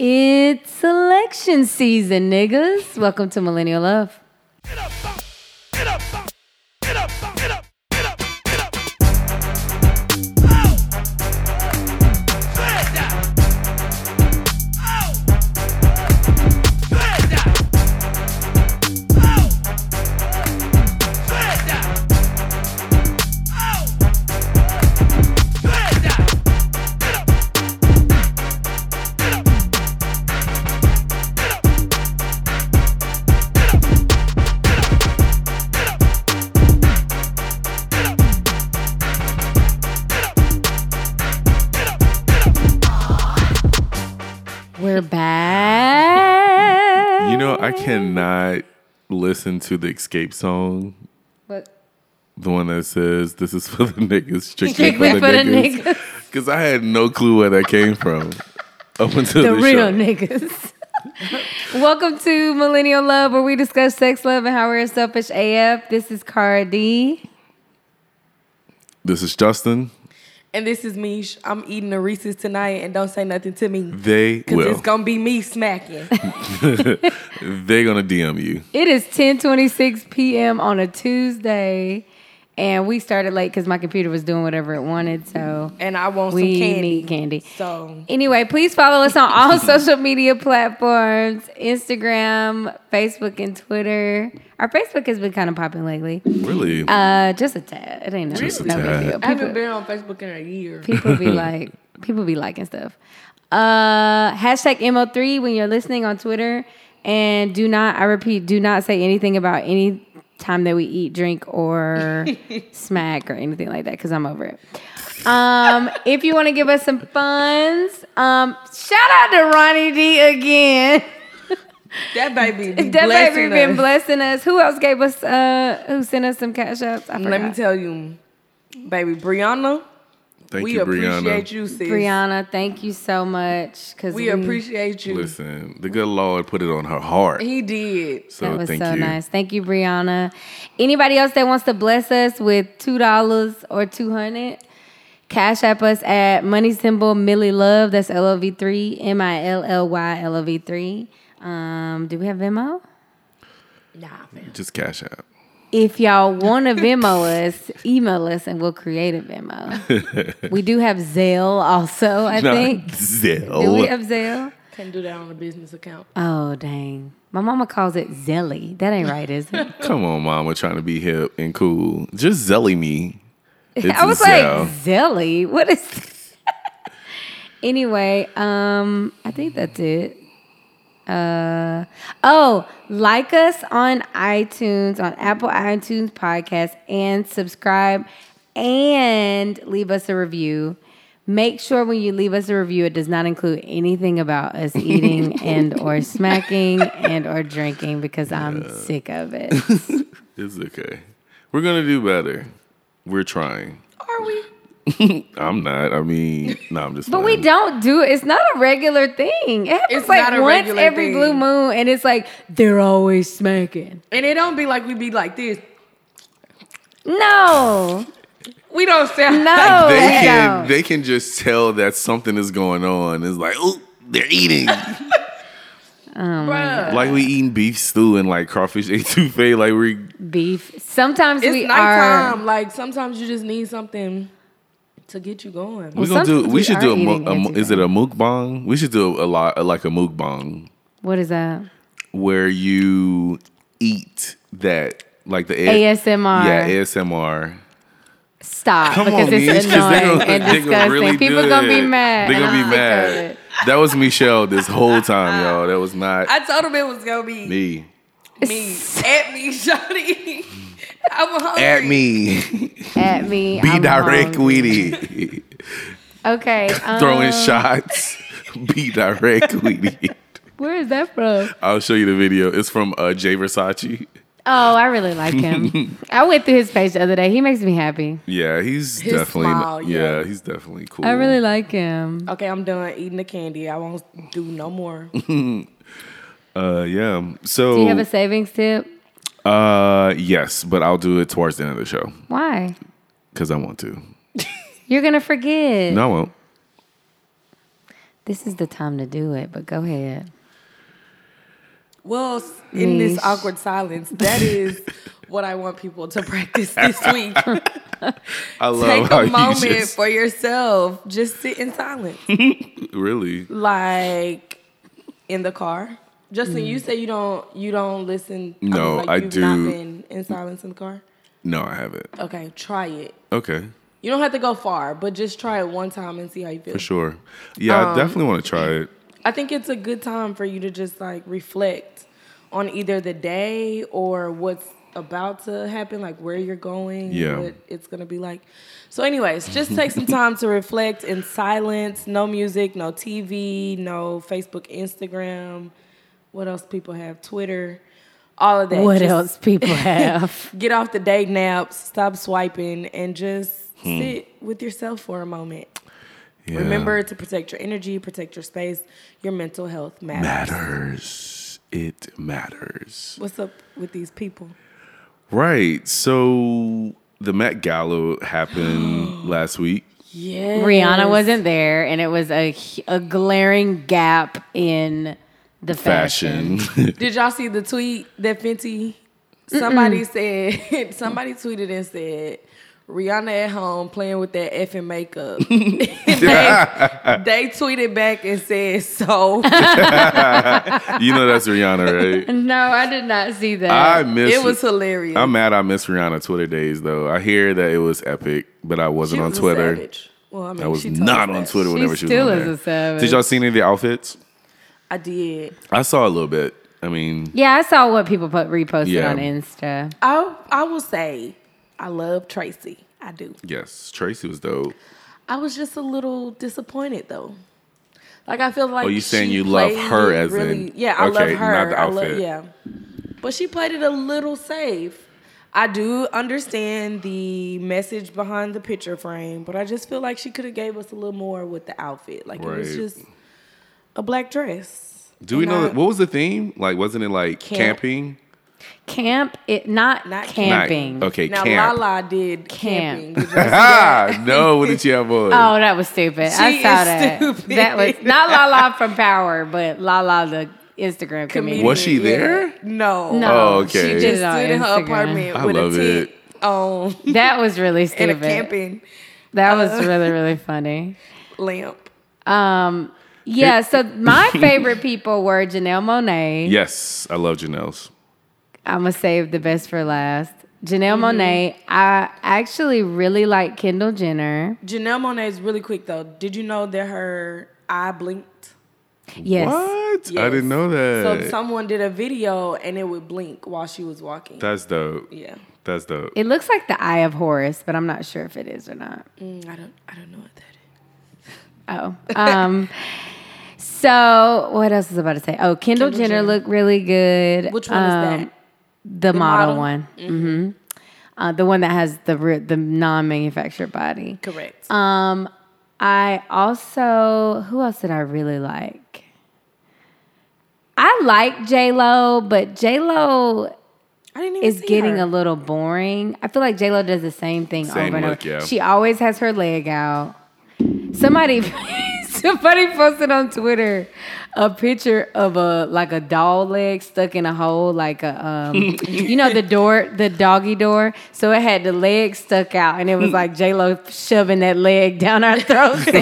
It's election season, niggas. Welcome to Millennial Love. Listen to the Escape song, What? the one that says "This is for the niggas, strictly for the for the niggas," because I had no clue where that came from up until The the, real show. niggas. Welcome to Millennial Love, where we discuss sex, love, and how we're selfish AF. This is Cara D. This is Justin. And this is me. I'm eating the Reese's tonight, and don't say nothing to me. They will. it's going to be me smacking. They're gonna DM you. It is 10:26 p.m. on a Tuesday, and we started late because my computer was doing whatever it wanted. So and I want we some candy. need candy. So, Anyway, please follow us on all social media platforms Instagram, Facebook, and Twitter. Our Facebook has been kind of popping lately. Really? Uh, just a tad. It ain't no, Just a no big tad. deal. I haven't People, been on Facebook in a year. people be like, people be liking stuff. Uh, hashtag ML3 when you're listening on Twitter. And do not, I repeat, do not say anything about any time that we eat, drink, or smack or anything like that because I'm over it. Um, if you want to give us some funds, um, shout out to Ronnie D again. That baby be that blessing baby been us. blessing us. Who else gave us? Uh, who sent us some cash ups? Let me tell you, baby, Brianna, Thank you Brianna. we appreciate you, sis. Brianna, thank you so much. Cause We appreciate you. Listen, the good Lord put it on her heart. He did. So that was thank so you. nice. Thank you, Brianna. Anybody else that wants to bless us with two dollars or two hundred, cash app us at money symbol Milly Love. That's L O V three M I L L Y L O V three. Um, do we have Venmo? Nah, man. Just cash out. If y'all want to Venmo us, email us and we'll create a Venmo. we do have Zelle also. I Not think. Zelle. Do we have Zelle? Can't do that on a business account. Oh dang! My mama calls it Zelly. That ain't right, is it? Come on, mama, trying to be hip and cool. Just zelly me. It's I was like, Zelle. Zelly? What is Anyway, um, I think that's it. Uh oh, like us on iTunes, on Apple iTunes podcast, and subscribe and leave us a review. Make sure when you leave us a review, it does not include anything about us eating and or smacking and or drinking because I'm sick of it. It's okay. We're gonna do better. We're trying. Are we? I'm not. I mean, no, I'm just. But we don't do it. It's not a regular thing. It happens It's like once every thing. blue moon, and it's like they're always smacking. And it don't be like we be like this. No, We don't sound no, They we can. don't. They can just tell that something is going on. It's like, oh, they're eating. Oh Bruh. like we eating beef stew and like crawfish etouffee. Like we. Beef. Sometimes It's we nighttime. are. Like sometimes you just need something to get you going. We're gonna do. We we should do a, eating mu- a mu- Is it a mukbang? We should do a lot like a mukbang What is that? where you eat that like the A- ASMR. Yeah, ASMR. Stop Come because on, it's Miché, 'cause annoying they gonna, and they disgusting. gonna really People do gonna be mad. They and gonna be mad. That was Michelle this whole time, y'all. That was not I told him it was gonna be me. me. At me, Shawty. I'm hungry. At me. At me. Be I'm direct hungry. with it. Okay. Um, Throwing shots. Be direct with it. Where is that from? I'll show you the video. It's from uh, Jay Versace. Oh, I really like him. I went through his page the other day. He makes me happy. Yeah, he's His definitely smile, yeah. yeah. he's definitely cool. I really like him. Okay, I'm done eating the candy. I won't do no more. uh yeah. So Do you have a savings tip? Uh yes, but I'll do it towards the end of the show Why? because I want to. You're gonna forget. No, I won't. This is the time to do it, but go ahead. Well, s- in this Niche. awkward silence, that is what I want people to practice this week. I love it. Take how a you moment just for yourself. Just sit in silence. really. like in the car. Justin, you say you don't you don't listen. I mean, No, like I you've do. Not been in silence in the car. No, I haven't. Okay, try it. Okay, You don't have to go far, but just try it one time and see how you feel. for sure. Yeah, Um, I definitely want to try it. I think it's a good time for you to just like reflect on either the day or what's about to happen, like where you're going, Yeah. what it's gonna be like. So, anyways, just take some time to reflect in silence. No music, no TV, no Facebook, Instagram. What else people have? Twitter, all of that. What Just else people have? Get off the day naps, stop swiping, and just Hmm. sit with yourself for a moment. Yeah. Remember to protect your energy, protect your space. Your mental health matters. matters. It matters. What's up with these people? Right. So the Met Gala happened last week. Yeah. Rihanna wasn't there, and it was a a glaring gap in the fashion. Fashion. Did y'all see the tweet that Fenty? Somebody said. Somebody tweeted and said. Rihanna at home playing with that effing makeup. they, they tweeted back and said, "So you know that's Rihanna, right? No, I did not see that. I miss it was hilarious." I'm mad I miss Rihanna Twitter days though. I hear that it was epic, but I wasn't She on was a Twitter. savage. Well, I mean, I was she not on. Twitter She whenever she was still on is there. a savage. Did y'all see any of the outfits? I did. I saw a little bit. I mean, yeah, I saw what people put reposted Yeah. on Insta. I I will say, I love Tracy. I do. yes, Tracy was dope. I was just a little disappointed though. Like I feel oh, like Oh, you saying you love her it as in- really, yeah, I okay, love her. not the I love outfit. yeah, but she played it a little safe. I do understand the message behind the picture frame, but I just feel like she could have gave us a little more with the outfit. Like it was just a black dress. Do we And know I- that, what was the theme? Like, wasn't it like Camp. camping? Camp, it not, Not camping. Not- okay, Now camp. Lala did Camp. camping. Did y'all see that? Ah, no, what did you have on? Oh, that was stupid. I saw is that. stupid. That was not Lala from Power, but Lala the Instagram comedian. Was she Yeah. there? No. No, Oh, okay. she She just it on stood in her apartment I with love a tent on That was really and stupid. a camping That was really really funny. lamp. Um, yeah. So my favorite people were Janelle Monáe. Yes, I love Janelle's. I'm gonna save the best for last. Janelle Mm-hmm. Monáe. I actually really like Kendall Jenner. Janelle Monáe is really quick though. Did you know that her eye blinked? Yes. What? I didn't know that. So someone did a video and it would blink while she was walking. That's dope. yeah. That's dope. It looks like the Eye of Horus, but I'm not sure if it is or not. Mm, I don't I don't know what that is. Oh. Um so what else was I about to say? Oh, Kendall, Kendall Jenner, Jenner. looked really good. Which one is Um, that? The, The model, model? one. hmm Uh, the one that has the re- the non-manufactured body. Correct. Um, I also who else did I really like? I like J Lo, but J Lo I didn't even is getting her. a little boring. I feel like J Lo does the same thing Same over and over. yeah. She always has her leg out. Somebody somebody posted on Twitter a picture of a like a doll leg stuck in a hole, like a um you know the door, the doggy door. So it had the leg stuck out, and it was like J Lo shoving that leg down our throats. and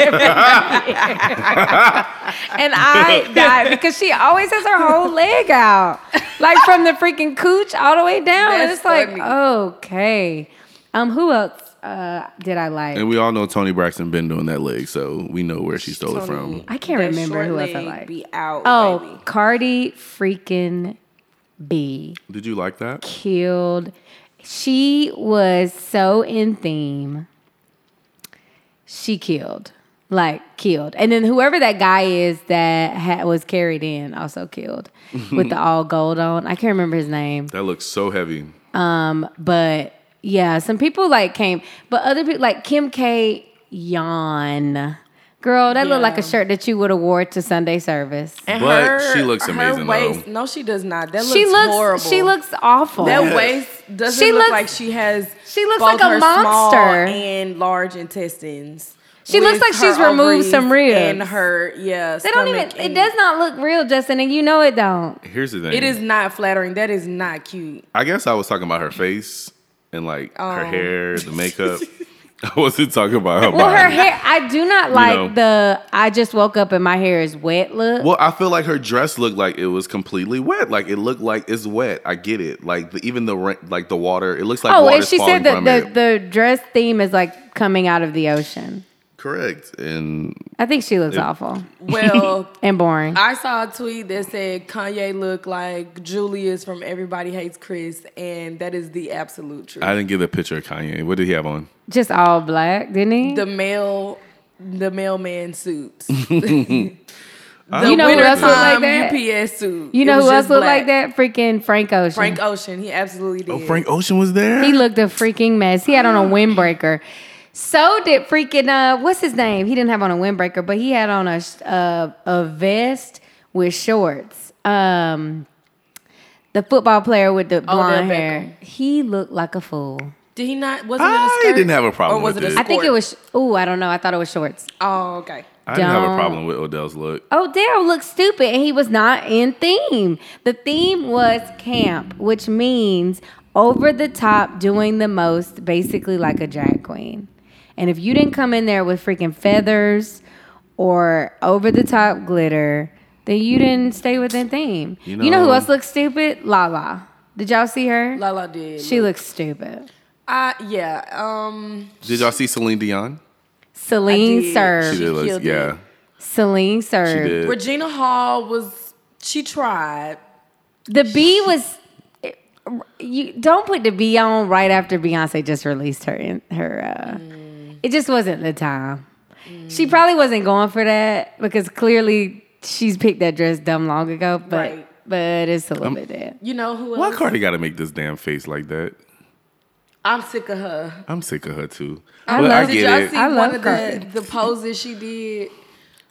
I died because she always has her whole leg out, like from the freaking cooch all the way down. and That's it's like okay. Um, who else uh, did I like? And we all know Toni Braxton been doing that leg, so we know where she stole it from. I can't remember who else I like. Be out. Oh, baby. Cardi freaking B Did you like that? killed. She was so in theme. She killed, like killed, and then whoever that guy is that ha- was carried in also killed with the all gold on. I can't remember his name. That looks so heavy. Um, but yeah, some people like came, but other people like Kim K. Yawn. Girl, that looked like a shirt that you would have wore to Sunday service. And But she looks amazing, though. waist, No, she does not. That looks she looks horrible. she looks awful. That waist doesn't She look looks- like she has. she looks both like a monster. and large intestines. She looks like she's removed some ribs. and her yeah. They don't even. stomach It does not look real, Justin, and you know it don't. Here's the thing. It is not flattering. That is not cute. I guess I was talking about her face and like her Oh. hair, the makeup. I wasn't talking about her Well, body. her hair. I do not like know. the. I just woke up and my hair is wet look. Well, I feel like her dress looked like it was completely wet. Like it looked like it's wet. I get it. Like the, even the like the water, it looks like oh, and she said that from the, the dress theme is like coming out of the ocean. Correct. And I think she looks awful Well, and boring. I saw a tweet that said Kanye looked like Julius from Everybody Hates Chris, and that is the absolute truth. I didn't get a picture of Kanye. What did he have on? just all black, didn't he? the male, the mailman suits. I You know who like else look like Wintertime that? UPS suit. you know was who else looked black. like that? Freaking Frank Ocean. Frank Ocean. He absolutely oh, did. Oh, Frank Ocean was there. He looked a freaking mess. He had on a windbreaker. So did freaking uh, what's his name? He didn't have on a windbreaker, but he had on a uh, a vest with shorts. Um, the football player with the blonde Beckham. hair. He looked like a fool. Did he not? Wasn't it a I skirt? I didn't have a problem Or was with it a it. I think it was. Oh, I don't know. I thought it was shorts. Oh, okay. I didn't have a Don't- problem with Odell's look. Oh, Daryl looked stupid and he was not in theme. The theme was camp, which means over the top, doing the most, basically like a drag queen. And if you didn't come in there with freaking feathers or over the top glitter, then you didn't stay within theme. You You know, who else looks stupid? Lala. Did y'all see her? Lala did. She looks stupid. Uh, yeah. Um, Did y'all see Celine Dion? Celine did. served. She did look, killed it. yeah, Celine she served. did. Regina Hall was. She tried. The B was. You don't put the B on right after Beyonce just released her in her. Uh, It just wasn't the time. She probably wasn't going for that because clearly she's picked that dress dumb long ago. But Right. but it's a little bit dead. You know who Why else? Cardi got to make this damn face like that? I'm sick of her. I'm sick of her too. I but love- I Did get y'all it. see I one love of Cardi. the, the poses she did?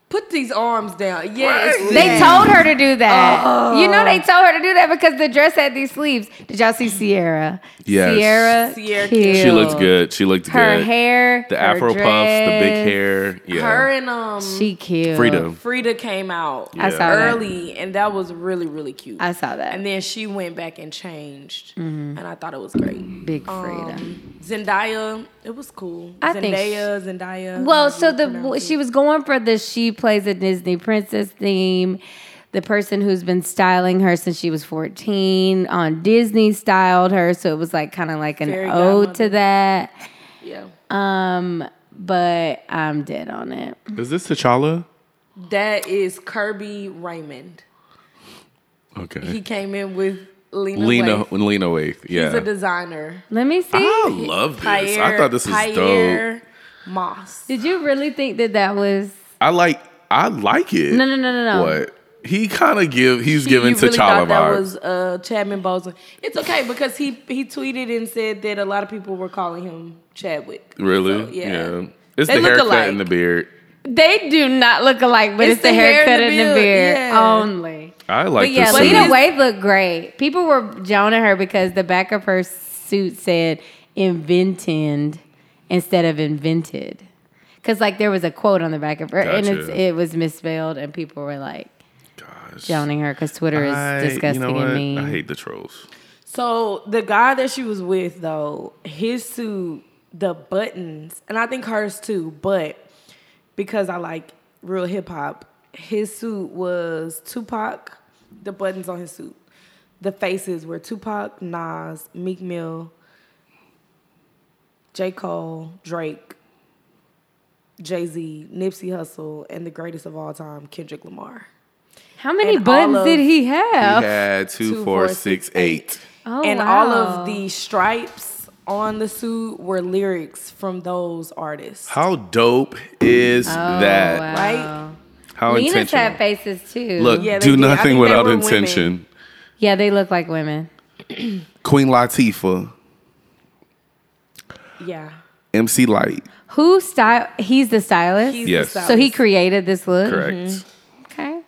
Put these arms down. Yes. They told her to do that. You know they told her to do that because the dress had these sleeves. Did y'all see Ciara? Yes. Ciara. Ciara killed. She looked good. She looked Her good. hair, the her afro puffs, the big hair. Yeah. Her and um She killed. Freedia. Freedia came out I Yeah. saw that. early, and that was really really cute. I saw that. and then she went back and changed, and I thought it was great. Big Freedia. Um, Zendaya, it was cool. I think Zendaya, Zendaya. Well, so the she was going for the she plays a Disney princess theme. The person who's been styling her since she was 14 on Disney styled her, so it was like kind of like an Fairy ode godmother. to that. yeah. Um, but I'm dead on it. Is this T'Challa? That is Kerby Raymond. Okay. He came in with Lena. Lena Waithe. Lena Waithe. Yeah. He's a designer. Let me see. I love this. I thought this was dope. Moss. Did you really think that that was? I like I like it. No, no, no, no, no. What? He kind of give he's You- giving you really T'Challa thought that was uh, Chadman Boseman. It's okay because he he tweeted and said that a lot of people were calling him Chadwick. really? So, yeah. It's They the look haircut alike. and the beard. They do not look alike, but it's, It's the, the haircut and and the the beard, beard yeah. only. I like But yeah, the Lena suit. Waithe looked great. People were joning her because the back of her suit said "invented" instead of "invented," because like there was a quote on the back of her, and it's, it was misspelled, and people were like Gosh. joning her because Twitter is I- disgusting you know what? and mean. I hate the trolls. So the guy that she was with though, his suit, the buttons, and I think hers too, but because I like real hip hop, his suit was Tupac, the buttons on his suit. The faces were Tupac, Nas, Meek Mill, J. Cole, Drake, Jay Z, Nipsey Hussle, and the greatest of all time, Kendrick Lamar. How many and buttons of- did he He have? had two, Two, four, four, six, six, eight. oh, and all of the stripes on the suit were lyrics from those artists. How dope is Oh, that? wow. right? How Lena's intentional. had faces too. Look, Yeah, they do did. I nothing without were women. intention. yeah, they look like women. Queen Latifah, Yeah. MC Lyte. Who style? He's the stylist. He's Yes. the so he created this look. Correct. Mm-hmm. Okay.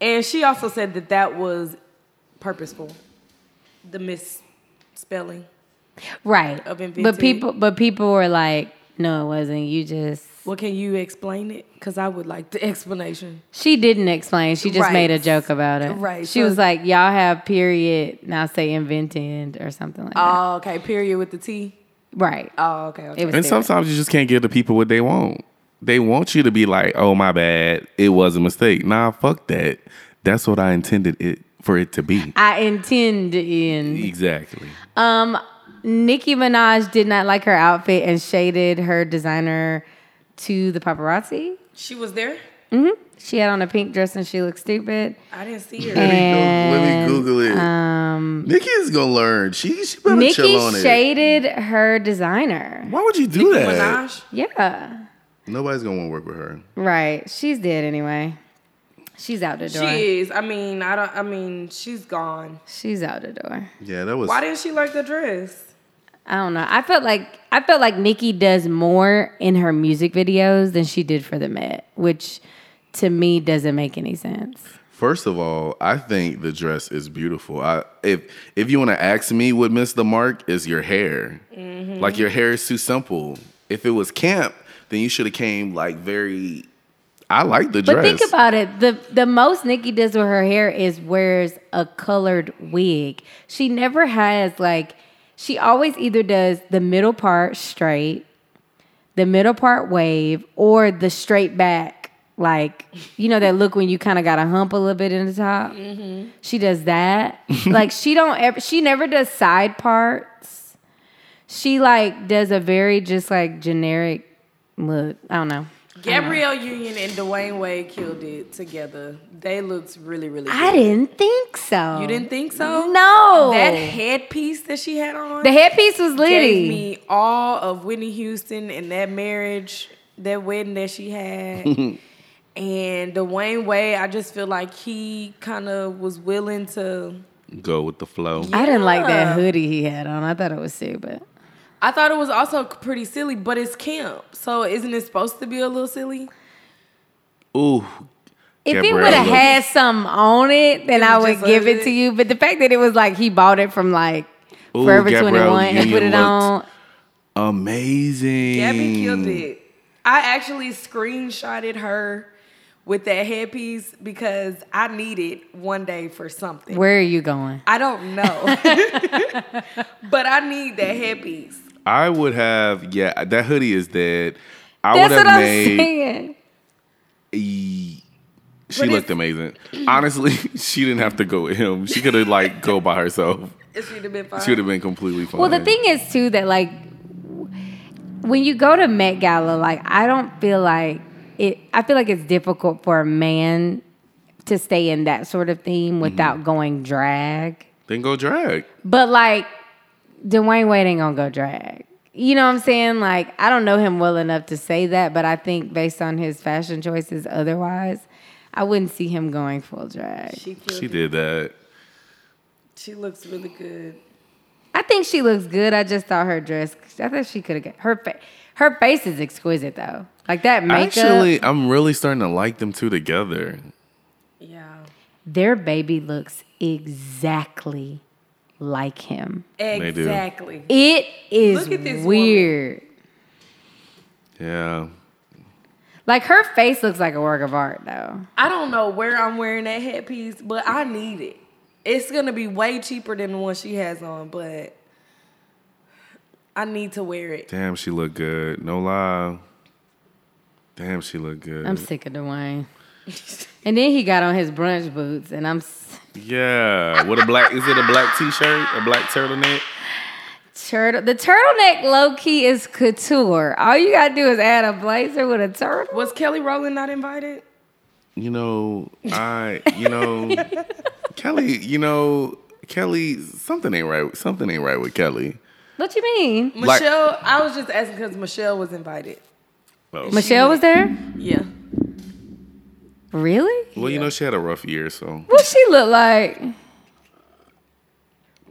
And she also said that that was purposeful. The misspelling. Right. Of but people but people were like, no, it wasn't. You just Well, can you explain it? Because I would like the explanation. She didn't explain. She just Right. made a joke about it. Right, She so- was like, "Y'all have period now say invented or something like that." Oh, okay. Period with the T. Right. Oh, okay. okay. And stupid. sometimes you just can't give the people what they want. They want you to be like, "Oh my bad, it was a mistake." Nah, fuck that. That's what I intended it for it to be. I intend in. Exactly. Um, Nicki Minaj did not like her outfit and shaded her designer to the paparazzi. she was there. Mm-hmm. She had on a pink dress and she looked stupid. I didn't see her. Let me, go, let me Google it. Um, Nikki is gonna learn. She she better Nicki chill on it. Nikki shaded her designer. Why would you do Nicki that? Minaj. Yeah, Nobody's gonna want to work with her. right. She's dead anyway. She's out the door. She is. I mean, I don't. I mean, she's gone. She's out the door. Yeah, that was. Why didn't she like the dress? I don't know. I felt like I felt like Nicki does more in her music videos than she did for the Met, which to me doesn't make any sense. First of all, I think the dress is beautiful. I if if you want to ask me what missed the mark is your hair. Mm-hmm. Like your hair is too simple. If it was camp, then you should have came like very. I like the dress. But think about it. The the most Nicki does with her hair is wears a colored wig. She never has like she always either does the middle part straight, the middle part wave, or the straight back. Like you know that look when you kind of got a hump a little bit in the top. Mm-hmm. She does that. like she don't ever. She never does side parts. She like does a very just like generic look. I don't know. Gabrielle Union and Dwyane Wade killed it together. They looked really, really. Good. I didn't think so. You didn't think so? No. That headpiece that she had on the headpiece was gave litty. me all of Whitney Houston and that marriage, that wedding that she had. and Dwyane Wade, I just feel like he kind of was willing to. Go with the flow. I didn't like that hoodie he had on. I thought it was stupid. I thought it was also pretty silly, but it's camp. So isn't it supposed to be a little silly? Ooh, If it would have had something on it, then It I would give like it to you. But the fact that it was like he bought it from like Ooh, Forever Gabrielle 21 and put it on. amazing. Gabby killed it. I actually screenshotted her with that headpiece because I need it one day for something. Where are you going? I don't know. but I need that headpiece. I would have. Yeah, that hoodie is dead. I That's would what have I'm made. saying. E- She But looked it's- amazing. Honestly, she didn't have to go with him. She could have like go by herself. It should have been fine. She would have been completely fine. Well, the thing is too that like when you go to Met Gala, like I don't feel like it. I feel like it's difficult for a man to stay in that sort of theme Mm-hmm. without going drag. then go drag. But like Dwyane Wade ain't gonna go drag. You know what I'm saying? Like I don't know him well enough to say that, but I think based on his fashion choices, otherwise, I wouldn't see him going full drag. She, She did that. she looks really good. I think she looks good. I just thought her dress. I thought she could have got her. Fa- her face is exquisite though. Like that makeup. Actually, I'm really starting to like them two together. Yeah. their baby looks exactly like him. do. Exactly. It is Look at this woman. weird. Yeah. Like her face looks like a work of art though. I don't know where I'm wearing that headpiece, but I need it. It's gonna be way cheaper than the one she has on, but I need to wear it. Damn, she looked good. No lie. Damn, she looked good. I'm sick of Dwyane. and then he got on his brunch boots, and I'm s- yeah. With a black, is it a black t-shirt? A black turtleneck? turtle. The turtleneck low key is couture. All you gotta do is add a blazer with a turtle. Was Kelly Rowland not invited? You know, I, you know, Kelly, you know, Kelly, something ain't right. Something ain't right with Kelly. What you mean? Like- Michelle, I was just asking because Michelle was invited. Oh. Michelle was there? Yeah. Really? Well, you know, she had a rough year, so What she look like?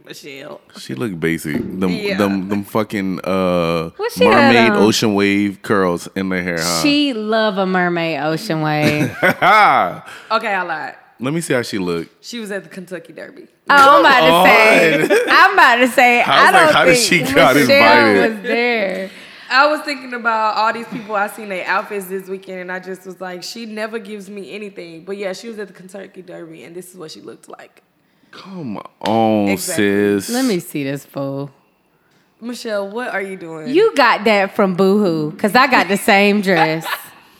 Michelle. she looked basic. Them, Yeah. them, them fucking uh, What she had mermaid ocean wave curls in the hair, huh? She love a mermaid ocean wave. Okay, I lied. Let me see how she looked. She was at the Kentucky Derby. Oh, I'm about to say. I'm about to say. I, I don't like, how did think she got Michelle invited? was there. I was thinking about all these people I seen their outfits this weekend, and I just was like, she never gives me anything. But yeah, she was at the Kentucky Derby, and this is what she looked like. Come on, Exactly. sis. Let me see this fool. Michelle, what are you doing? You got that from Boohoo, cause I got the same dress.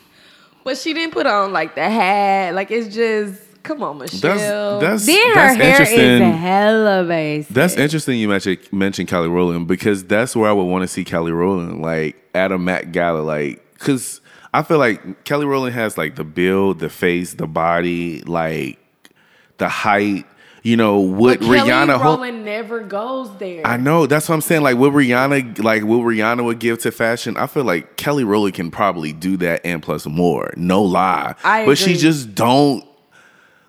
but she didn't put on like the hat. Like it's just, come on, Michelle. That's that's then her that's hair is hella basic. That's interesting. You mentioned mentioned Kelly Rowland because that's where I would want to see Kelly Rowland, like at a Met Gala, like because I feel like Kelly Rowland has like the build, the face, the body, like the height. You know what Kelly Rihanna? ho- Rowland never goes there. I know that's what I'm saying. Like what Rihanna, like what Rihanna would give to fashion. I feel like Kelly Rowland can probably do that and plus more. No lie, I but she just don't.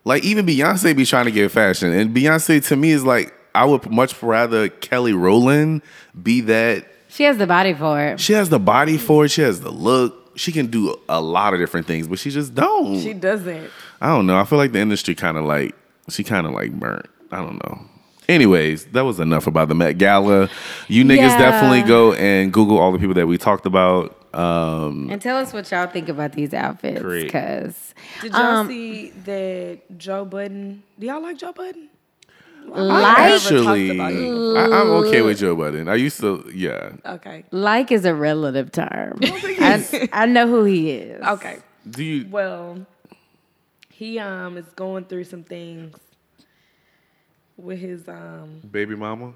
Like even Beyonce be trying to get fashion, and Beyonce to me is like I would much rather Kelly Rowland be that. She has the body for it. She has the body for it. She has the look. She can do a lot of different things, but she just don't. she doesn't. I don't know. I feel like the industry kind of like she kind of like burnt. I don't know. Anyways, that was enough about the Met Gala. You niggas Yeah. definitely go and Google all the people that we talked about. Um, And tell us what y'all think about these outfits, Great. because Did y'all Um, see that Joe Budden? Do y'all like Joe Budden? like actually, I, I'm okay with Joe Budden. I used to, yeah. Okay. like is a relative term. I, I know who he is. Okay. Do you? Well, he um is going through some things with his um Baby mama.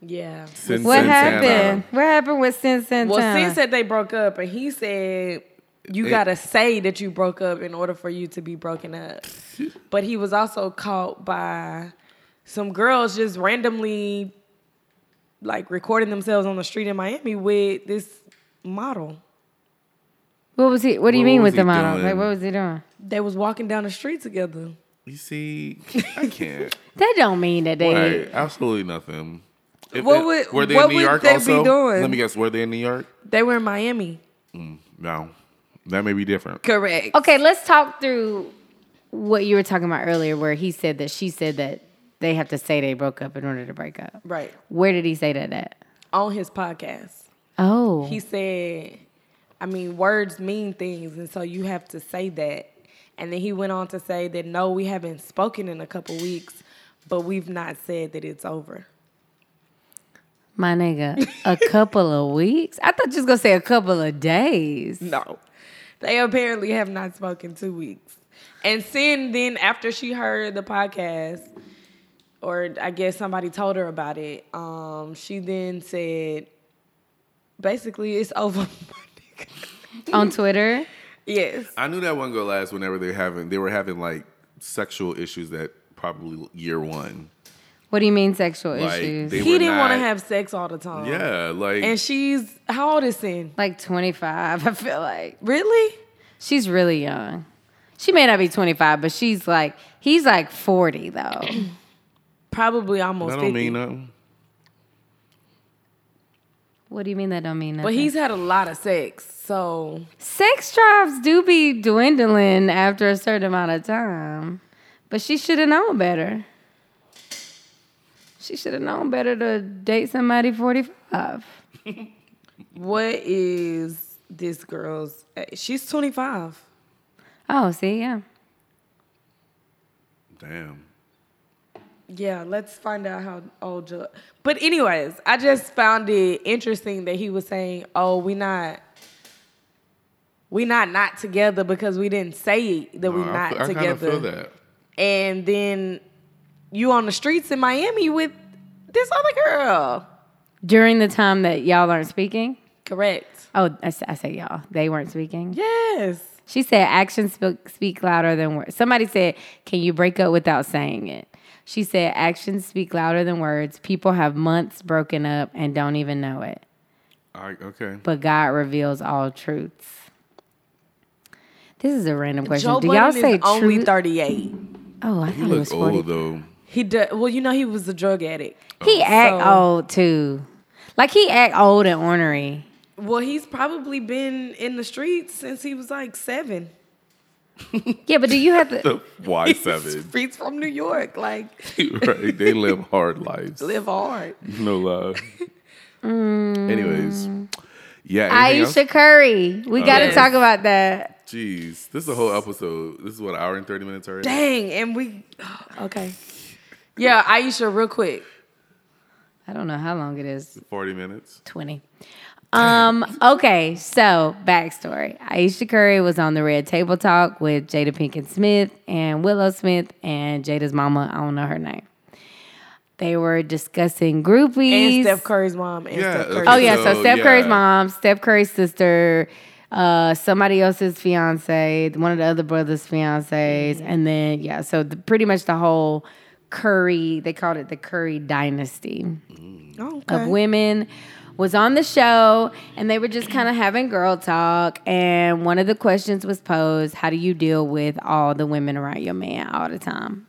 Yeah. Cyn What Santana. happened? What happened with Cyn Santana? Well, Cyn said they broke up, and he said you It- gotta say that you broke up in order for you to be broken up. But he was also caught by some girls just randomly like recording themselves on the street in Miami with this model. what was he? What do you What mean with the model? doing? Like, what was he doing? They was walking down the street together. You see, I can't. That don't mean that they. Right, absolutely nothing. If What would- were they what in New would York they be also? doing? Let me guess. Were they in New York? They were in Miami. Mm, no, that may be different. Correct. Okay, let's talk through what you were talking about earlier, where he said that she said that they have to say they broke up in order to break up. Right. Where did he say that at? On his podcast. Oh, He said, I mean, words mean things, and so you have to say that. And then he went on to say that no, we haven't spoken in a couple weeks, but we've not said that it's over. My nigga, a couple of weeks. I thought you was gonna say a couple of days. No. They apparently have not spoken two weeks. And Cyn then after she heard the podcast, or I guess somebody told her about it, um, she then said basically it's over. On Twitter, yes. I knew that wasn't gonna last. Whenever they having, they were having like sexual issues that probably year one. What do you mean sexual Like, issues? He didn't want to have sex all the time. Yeah, like And she's how old is Cyn? like twenty five. I feel like Really? she's really young. She may not be twenty five, but she's like he's like forty though. Probably almost that don't 50. mean nothing. what do you mean that don't mean nothing? But he's had a lot of sex, so sex drives do be dwindling after a certain amount of time. But she should have known better. She should have known better to date somebody 45. what is this girl's? eh, She's 25. Oh, see, yeah. Damn. Yeah, let's find out how old Joe. But anyways, I just found it interesting that he was saying, "Oh, we not, we not not together because we didn't say that we No, I not f- I, kind together." of feel that. And then you on the streets in Miami with this other girl. During the time that y'all aren't speaking? Correct. Oh, I say y'all. They weren't speaking. Yes. She said actions speak, speak louder than words. Somebody said, Can you break up without saying it? She said, Actions speak louder than words. People have months broken up and don't even know it. All right, okay. But God reveals all truths. This is a random question. Joe Do y'all Budden say is only truth? 38. oh, I He thought he was looks 40. old though. He does. Well, you know he was a drug addict. He act So- old too. Like he act old and ornery. Well, he's probably been in the streets since he was like seven. Yeah, but do you have to? The Y seven. Streets from New York, like right. They live hard lives. live hard. No love. Mm. Anyways, Yeah. anything else? Ayesha Curry. We got to Yes. talk about that. Jeez, this is a whole episode. This is what an hour and thirty minutes already. Dang, and we okay. Yeah, Ayesha, real quick. I don't know how long it is. Forty minutes. 20. Um, okay, so backstory. Ayesha Curry was on the Red Table Talk with Jada Pinkett Smith and Willow Smith and Jada's mama. I don't know her name. They were discussing groupies. And Steph Curry's mom and Yeah, Steph Curry's. Oh yeah, so So, Steph Curry's mom, Steph Curry's sister, uh, somebody else's fiance, one of the other brothers' fiancés, and then yeah, so the, pretty much the whole Curry. They called it the Curry dynasty Oh, of women was on the show and they were just kind of having girl talk and one of the questions was posed how do you deal with all the women around your man all the time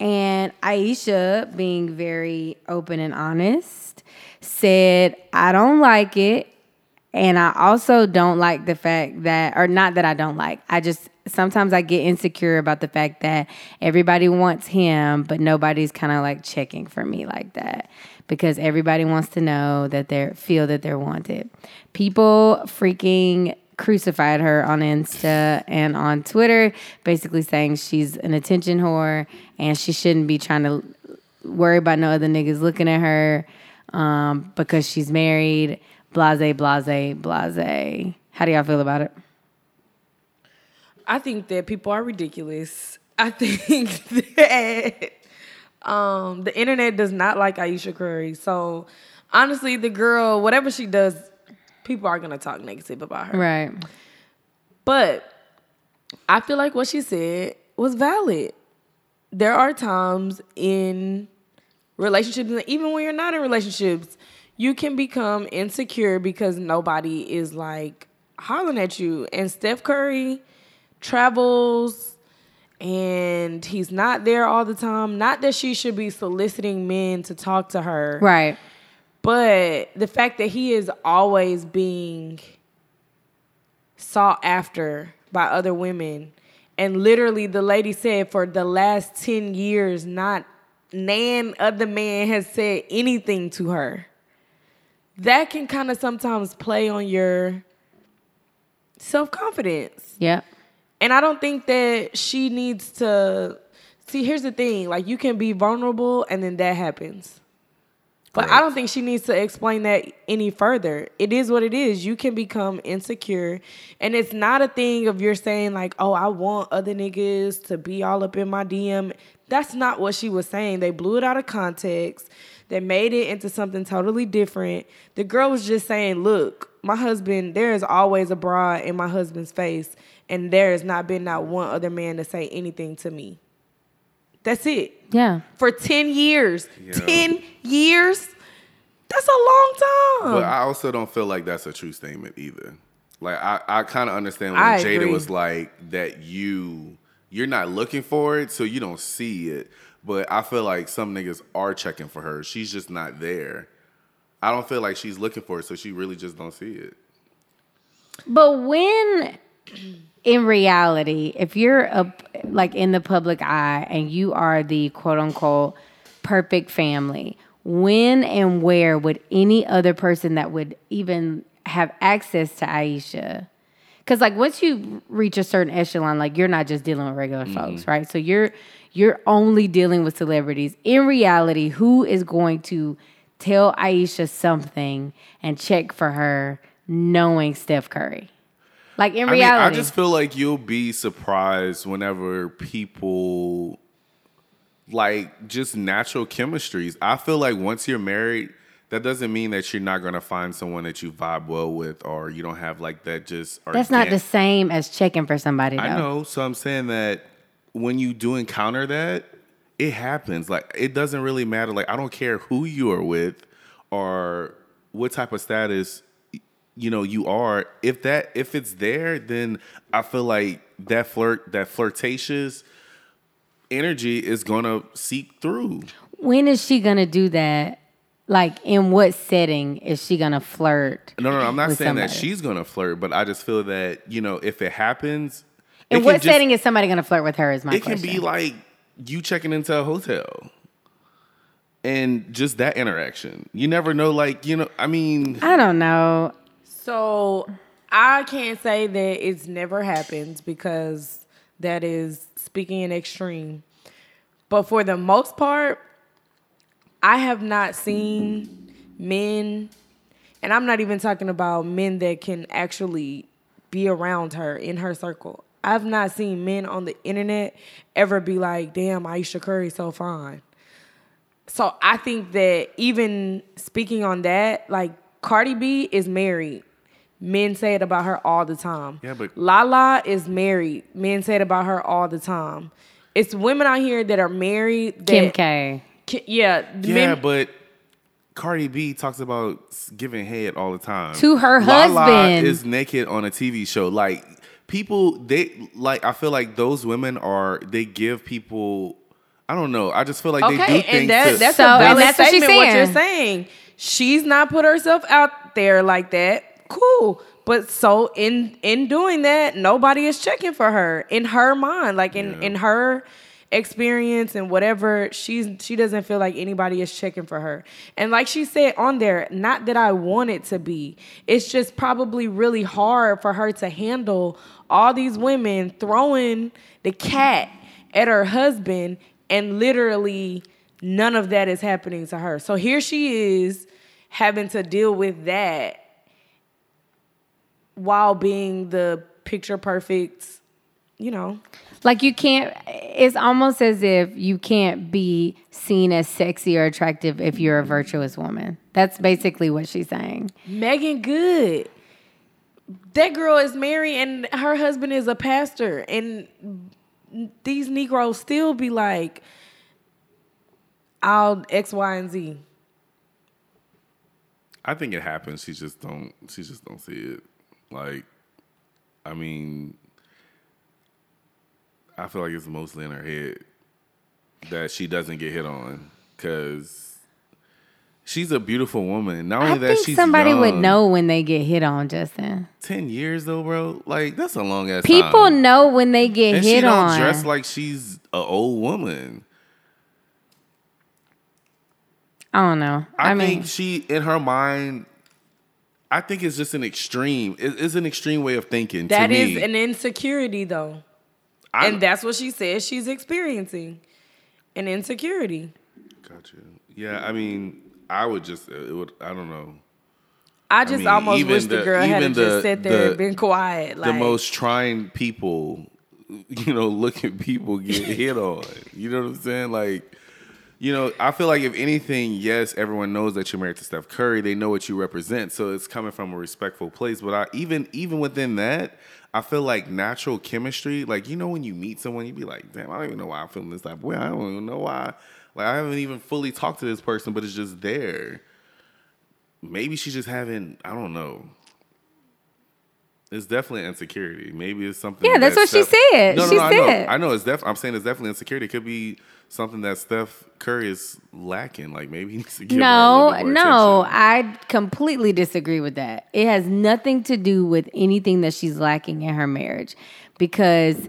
and ayesha being very open and honest said i don't like it and I also don't like the fact that, or not that I don't like, I just sometimes I get insecure about the fact that everybody wants him, but nobody's kind of like checking for me like that because everybody wants to know that they feel that they're wanted. People freaking crucified her on Insta and on Twitter, basically saying she's an attention whore and she shouldn't be trying to worry about no other niggas looking at her um, because she's married. Blase, blase, blase. How do y'all feel about it? I think that people are ridiculous. I think that um, the internet does not like Ayesha Curry. So honestly, the girl, whatever she does, people are gonna talk negative about her. Right. But I feel like what she said was valid. There are times in relationships, even when you're not in relationships, you can become insecure because nobody is like hollering at you. And Steph Curry travels and he's not there all the time. Not that she should be soliciting men to talk to her. Right. But the fact that he is always being sought after by other women, and literally the lady said for the last 10 years, not nan other man has said anything to her. That can kind of sometimes play on your self confidence. Yeah. And I don't think that she needs to see. Here's the thing: like you can be vulnerable, and then that happens. But I don't think she needs to explain that any further. It is what it is. You can become insecure, and it's not a thing of you're saying like, "Oh, I want other niggas to be all up in my DM." That's not what she was saying. They blew it out of context. They made it into something totally different. The girl was just saying, "Look, my husband. There is always a bra in my husband's face, and there has not been not one other man to say anything to me." That's it Yeah. for 10 years. Yeah. 10 years? That's a long time. But I also don't feel like that's a true statement either. Like I, I kind of understand when I Jada agree. was like that you you're not looking for it, so you don't see it. But I feel like some niggas are checking for her. She's just not there. I don't feel like she's looking for it, so she really just don't see it. But when in reality, if you're a, like in the public eye and you are the quote unquote perfect family, when and where would any other person that would even have access to Ayesha? Because like once you reach a certain echelon, like you're not just dealing with regular mm-hmm. folks, right? So you're you're only dealing with celebrities. In reality, who is going to tell Ayesha something and check for her knowing Steph Curry? Like in I mean, reality, I just feel like you'll be surprised whenever people like just natural chemistries. I feel like once you're married, that doesn't mean that you're not gonna find someone that you vibe well with, or you don't have like that. Just that's not the same as checking for somebody. Though. I know. So I'm saying that when you do encounter that, it happens. Like it doesn't really matter. Like I don't care who you are with or what type of status you know you are. If that if it's there, then I feel like that flirt that flirtatious energy is gonna seep through. When is she gonna do that? Like in what setting is she gonna flirt? No, no, I'm not saying that she's gonna flirt, but I just feel that you know if it happens, In can what just- setting is somebody gonna flirt with her? Is my it question. can be like you checking into a hotel and just that interaction you never know like you know i mean I don't know. So I can't say that it's never happened because that is speaking in extreme. But for the most part, I have not seen men, and I'm not even talking about men that can actually be around her in her circle. I've not seen men on the internet ever be like, damn, Ayesha Curry so fine. So I think that even speaking on that, like Cardi B is married. Men say it about her all the time. Yeah, but- Lala is married. Men say it about her all the time. It's women out here that are married. That, Kim K. Ki- Yeah, Yeah, men- but Cardi B talks about giving head all the time To her Lala husband. is naked on a TV show. Like people, they like. I feel like those women are. They give people. I don't know. I just feel like they do Okay, things. and that, to, that's So, a and valid that's what she's statement. What, you're saying. saying, she's not put herself out there like that. Cool, but so in in doing that, nobody is checking for her in her mind, like in Yeah. in her experience and whatever. She's she doesn't feel like anybody is checking for her. And like she said on there, not that I want it to be. It's just probably really hard for her to handle all these women throwing the cat at her husband and literally none of that is happening to her. So here she is having to deal with that while being the picture perfect, you know. Like you can't. It's almost as if you can't be seen as sexy or attractive if you're a virtuous woman. That's basically what she's saying. Meagan Good. That girl is married and her husband is a pastor. And these Negroes still be like, I'll X, Y, and Z. I think it happens. She just don't. She just don't see it. Like, I mean, I feel like it's mostly in her head that she doesn't get hit on because she's a beautiful woman. Not only I that, think she's somebody would know when they get hit on, Justin. Ten years though, bro. Like that's a long ass. People time. know when they get and hit she don't on. dress like she's an old woman. I don't know. I, I, mean, think she, in her mind, I think it's just an extreme. It- It's an extreme way of thinking. That to is me. an insecurity, though. I'm- and that's what she says she's experiencing an insecurity. Gotcha. Yeah, I mean, I would just, it would, I don't know. I just mean, almost wish the, the- girl had even just the- sat there the- and been quiet. Like, the most trying people, you know, look at people get hit on. You know what I'm saying? Like, you know, I feel like if anything, yes, everyone knows that you're married to Steph Curry. They know what you represent, so it's coming from a respectful place. But I even even within that, I feel like natural chemistry. Like you know, when you meet someone, you be like, "Damn, I don't even know why I'm feeling this type of way. I don't even know why. Like I haven't even fully talked to this person, but it's just there. Maybe she's just having. I don't know. It's definitely insecurity. Maybe it's something. Yeah, that's that what she Steph- said. No, no, She no, I know. I know. It's def. I'm saying it's definitely insecurity. It could be something that Steph Curry is lacking. Like maybe he needs to give her a no, little no, attention. I completely disagree with that. It has nothing to do with anything that she's lacking in her marriage. Because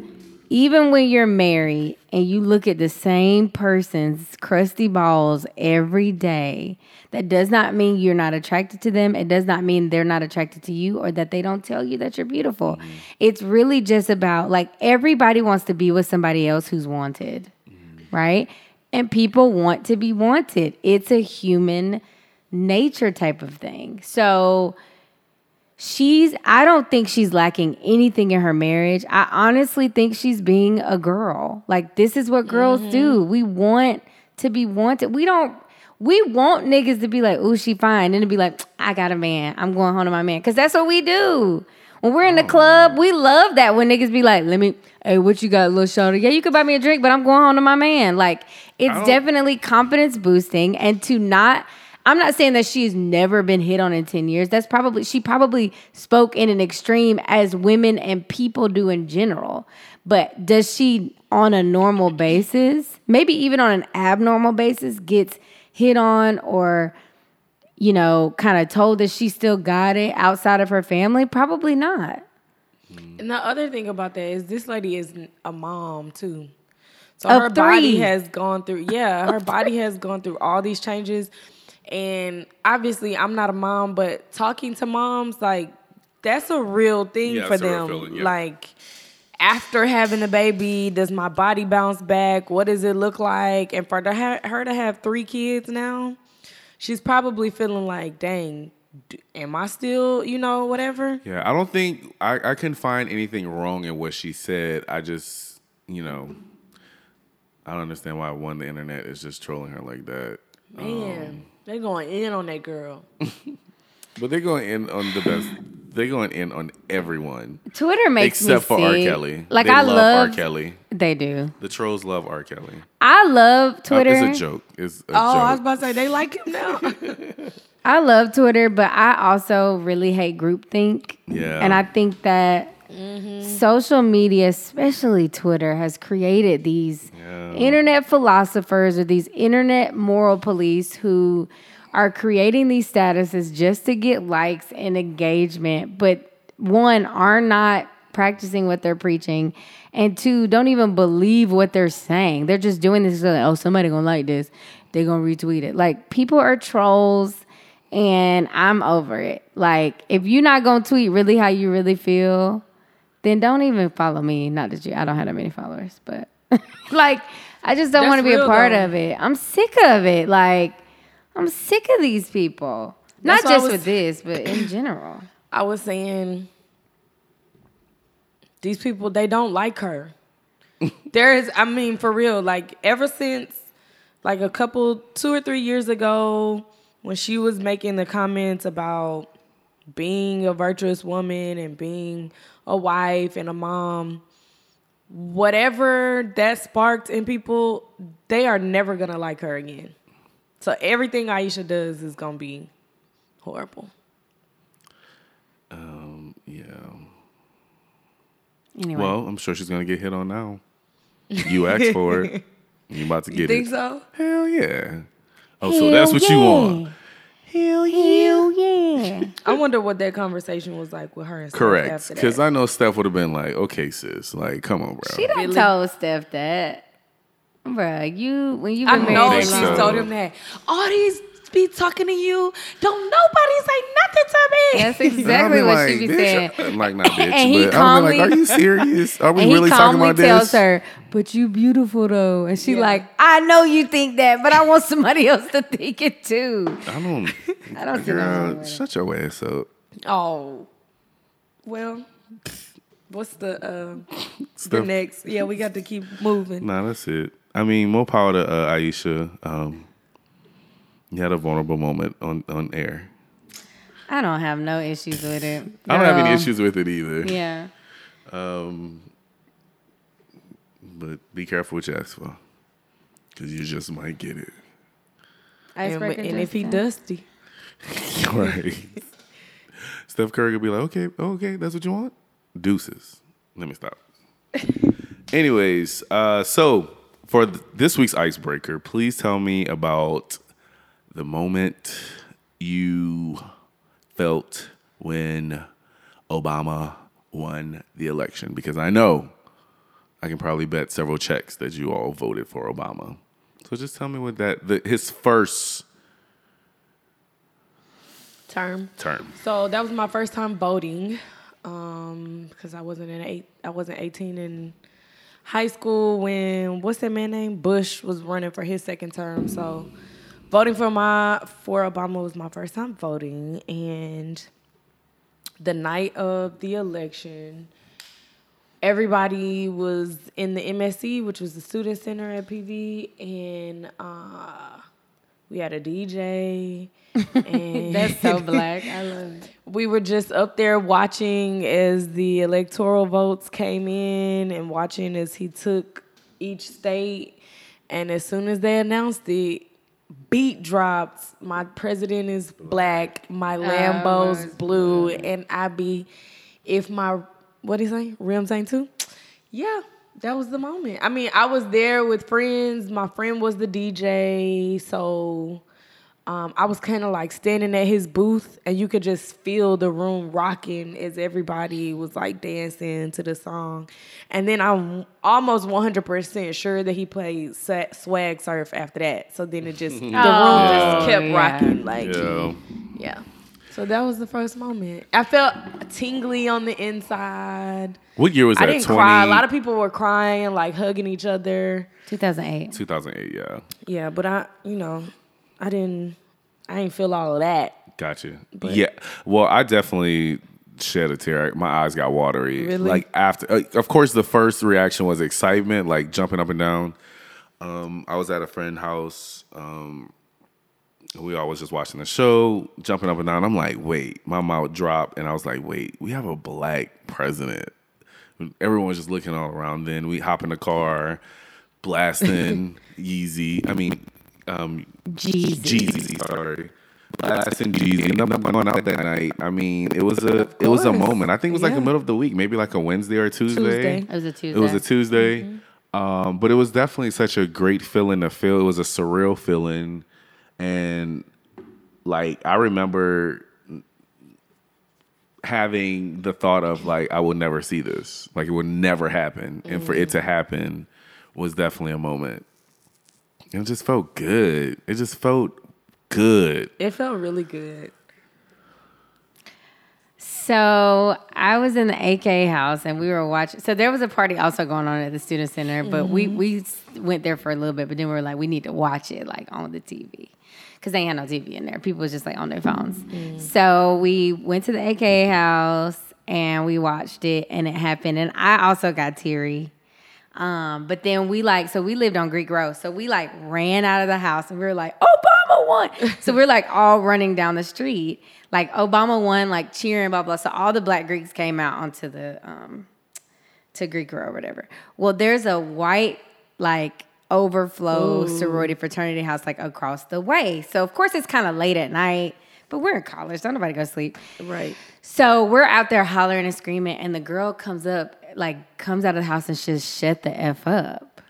even when you're married and you look at the same person's crusty balls every day, that does not mean you're not attracted to them. It does not mean they're not attracted to you or that they don't tell you that you're beautiful. Mm. It's really just about like everybody wants to be with somebody else who's wanted, mm. right? And people want to be wanted. It's a human nature type of thing. So she's I don't think she's lacking anything in her marriage. I honestly think she's being a girl. Like this is what girls do. We want to be wanted. We don't we want niggas to be like, "Oh, she fine," and to be like, "I got a man. I'm going home to my man," because that's what we do. When we're in the club, we love that when niggas be like, "Let me, hey, what you got, little shoulder? Yeah, you could buy me a drink, but I'm going home to my man." Like, it's definitely confidence boosting, and to not. I'm not saying that she's never been hit on in 10 years. That's probably, she probably spoke in an extreme as women and people do in general. But does she, on a normal basis, maybe even on an abnormal basis, gets hit on or, you know, kind of told that she still got it outside of her family? Probably not. And the other thing about that is this lady is a mom too. So Of her body has gone through yeah, her body has gone through all these changes. And obviously I'm not a mom, but talking to moms, like that's a real thing Yeah, for it's a real them. feeling, yeah. Like after having a baby, does my body bounce back? What does it look like? And for the, her to have three kids now, she's probably feeling like, dang, am I still, you know, whatever? Yeah, I don't think I, I couldn't find anything wrong in what she said. I just, you know, I don't understand why one the internet is just trolling her like that. Man, um, they going in on that girl. But they're going in on the best. They're going in on everyone Twitter makes except me for R. Kelly. Like They I love, love, R. Kelly. They do. The trolls love R. Kelly. I love Uh, Twitter. It's a joke. It's a Oh, I was joke. about to say they like him now. I love Twitter, but I also really hate groupthink. Yeah. And I think that Mm-hmm. social media, especially Twitter, has created these Yeah. internet philosophers or these internet moral police who are creating these statuses just to get likes and engagement, but one, are not practicing what they're preaching, and two, don't even believe what they're saying. They're just doing this, like, oh, somebody gonna like this. They're gonna retweet it. Like, people are trolls and I'm over it. Like, if you're not gonna tweet really how you really feel, then don't even follow me. Not that you, I don't have that many followers, but like, I just don't want to be a part though. of it. I'm sick of it. Like, I'm sick of these people. Not That's I just was- with this, but in general. I was saying these people they don't like her. there is I mean for real like ever since like a couple 2 or 3 years ago when she was making the comments about being a virtuous woman and being a wife and a mom whatever that sparked in people they are never going to like her again. So everything Ayesha does is going to be horrible. Um, Yeah. Anyway, Well, I'm sure she's gonna get hit on now. You asked for it. You about to get you Think it. so? Hell yeah. Oh, so that's what you want. Hell Hell yeah. I wonder what that conversation was like with her and Steph Correct. Because. I know Steph would have been like, okay, sis, like, come on, bro. She done Really? told Steph that. Bruh, you when you I know married she's so Think long. so. told him that. All these be talking to you. Don't nobody say nothing to me. That's exactly what like, she be bitch, saying. uh, Like, not bitch, And he but I'll like, calmly- are you serious? Are we And really he talking calmly about tells her, "But you beautiful though," and she Yeah. like, "I know you think that, but I want somebody else to think it too." I don't. I don't see nothing wrong Girl, with it. shut your ass up. Oh. Well, what's the uh the next? Yeah, we got to keep moving. Nah, that's it. I mean, more power to uh, Ayesha. Um, you had a vulnerable moment on, on air. I don't have no issues with it. I don't have any issues with it either. Yeah, Um, But be careful what you ask for. Because you just might get it. Icebreaker and if he Justin. dusty, right. Steph Curry could be like, okay, okay, that's what you want? Deuces. Let me stop. Anyways, uh, so for th- this week's icebreaker, please tell me about the moment you felt when Obama won the election. Because I know I can probably bet several checks that you all voted for Obama. So just tell me what that the, his first term. term. So that was my first time voting, um, because I wasn't in eight. I wasn't eighteen in high school when what's that man name Bush was running for his second term. So voting for my for Obama was my first time voting, and the night of the election, everybody was in the MSC, which was the student center at PV, and uh, we had a DJ. and that's so black. I love it. we were just up there watching as the electoral votes came in and watching as he took each state. And as soon as they announced it, beat dropped. My president is black. My oh, Lambo's it's blue. And I be, if my, what do you say? Rims ain't too? Yeah, that was the moment. I mean, I was there with friends. My friend was the DJ. So um, I was kind of like standing at his booth, and you could just feel the room rocking as everybody was like dancing to the song. And then I'm almost 100% sure that he played Swag Surf after that. So then it just, the room Oh, just kept yeah. rocking. Like, Yeah. yeah. So that was the first moment. I felt tingly on the inside. What year was that? I didn't cry. A lot of people were crying, like hugging each other. 2008. 2008. Yeah, Yeah, but I, you know, I didn't, I didn't feel all of that. gotcha. yeah, well, I definitely shed a tear. My eyes got watery. Really? Like after, uh, of course, the first reaction was excitement, like jumping up and down. Um, I was at a friend's house. Um, we all was just watching the show, jumping up and down. I'm like, wait, my mouth dropped, and I was like, wait, we have a black president. Everyone was just looking all around. Then we hop in the car, blasting Yeezy. I mean, um, Jeezy. Jeezy, sorry. Blasting Jeezy. And I'm going out that night. I mean, it was a it was a moment. I think it was like the middle of the week, maybe like a Wednesday or Tuesday. Tuesday. It was a Tuesday. It was a Tuesday. Um, but it was definitely such a great feeling to feel. It was a surreal feeling. And like I remember having the thought of like I will never see this. Like it would never happen. And for it to happen was definitely a moment. It just felt good. It just felt good. It felt really good. So I was in the AK house and we were watching. So there was a party also going on at the student center, but we mm-hmm. we went there for a little bit. But then we were like, we need to watch it like on the TV because they ain't had no TV in there. People was just like on their phones. Mm. So we went to the AK house and we watched it, and it happened. And I also got teary. Um, but then we like, so we lived on Greek Road. So we like ran out of the house and we were like, Obama won. so we're like all running down the street, like Obama won, like cheering, blah, blah. So all the black Greeks came out onto the, um, to Greek Road or whatever. Well, there's a white, like, overflow sorority fraternity house like across the way. So of course it's kind of late at night, but we're in college. Don't nobody go to sleep. Right. So we're out there hollering and screaming, and the girl comes up, like comes out of the house and just shut the f up.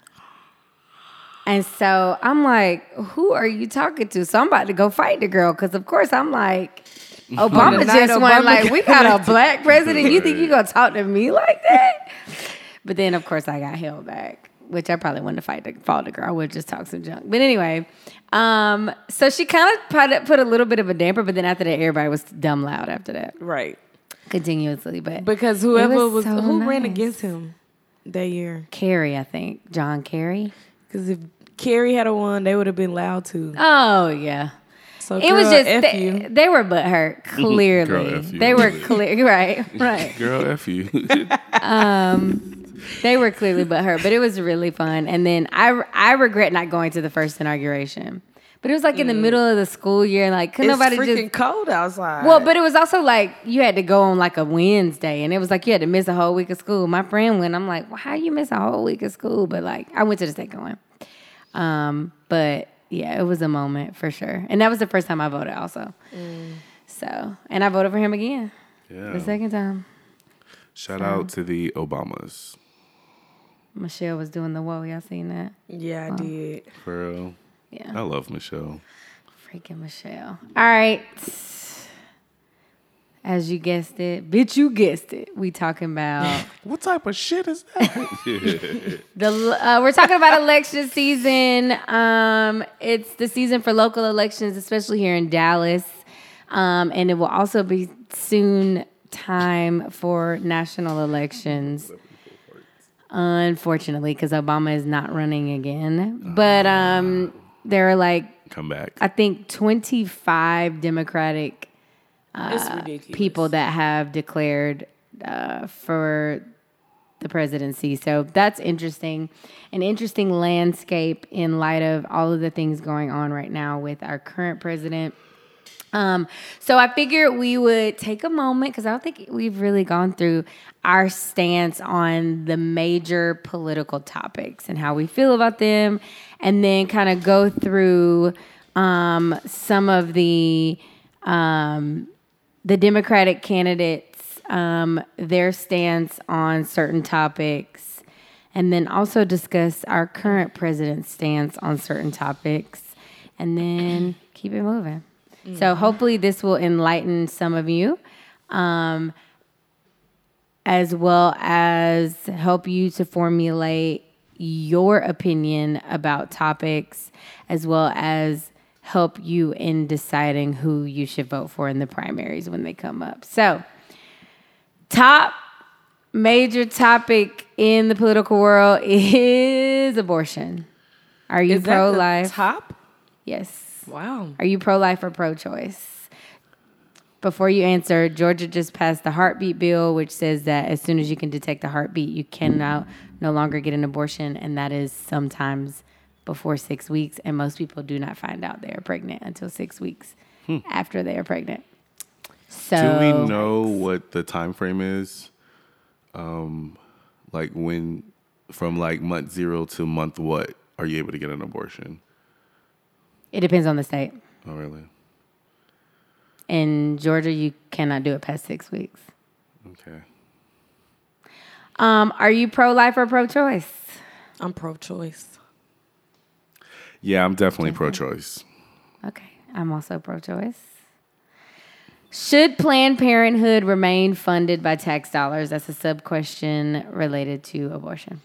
And so I'm like, "Who are you talking to?" So I'm about to go fight the girl because, of course, I'm like, Obama just won. Like, we got a black president. You think you gonna talk to me like that? But then, of course, I got held back, which I probably wouldn't have fight the, fought the girl. I would just talk some junk. But anyway, um, so she kind of put, put a little bit of a damper, but then after that, everybody was dumb loud after that Right. Continuously. But Because whoever was was, so who ran against him that year. Kerry, I think John Kerry. Because if Kerry had a won, they would have been loud too. Oh yeah. So It was just F they, you. they were butthurt. Clearly, Girl, F you. they were clear. Right, right. Girl, F you. Um, they were clearly butthurt, but it was really fun. And then I I regret not going to the first inauguration, but it was like in the middle of the school year. Like could It's nobody freaking just. cold outside. Well, but it was also like you had to go on like a Wednesday, and it was like you had to miss a whole week of school. My friend went. I'm like, well, how you miss a whole week of school? But like, I went to the second one. Um, but yeah, it was a moment for sure, and that was the first time I voted also. So, and I voted for him again yeah. the second time. Shout out to the Obamas. Michelle was doing the whoa. Y'all seen that? yeah, I did. For real. Yeah. I love Michelle. Freaking Michelle. All right. As you guessed it, bitch, you guessed it. We talking about What type of shit is that? the. Uh, we're talking about election season. Um, it's the season for local elections, especially here in Dallas, um, and it will also be soon time for national elections. Unfortunately, because Obama is not running again, but um, there are like Come back. I think 25 Democratic it's ridiculous. people that have declared uh, for the presidency. So that's interesting. An interesting landscape in light of all of the things going on right now with our current president. Um, so I figured we would take a moment because I don't think we've really gone through our stance on the major political topics and how we feel about them, and then kind of go through um, some of the um, the Democratic candidates, um, their stance on certain topics, and then also discuss our current president's stance on certain topics, and then keep it moving. So hopefully this will enlighten some of you, um, as well as help you to formulate your opinion about topics, as well as help you in deciding who you should vote for in the primaries when they come up. So, top major topic in the political world is abortion. Are you pro life? top? Yes. Wow. Are you pro life or pro choice? Before you answer, Georgia just passed the heartbeat bill, which says that as soon as you can detect a heartbeat, you can now no longer get an abortion, and that is sometimes before six weeks. And most people do not find out they are pregnant until six weeks after they are pregnant. So Do we know what the time frame is? Um, like when from like month zero to month what are you able to get an abortion? it depends on the state. Oh, really? In Georgia, you cannot do it past six weeks. Okay. Um, are you pro life or pro choice? I'm pro-choice. Yeah, I'm definitely pro-choice. Okay, I'm also pro choice. Should Planned Parenthood remain funded by tax dollars? That's a sub question related to abortion.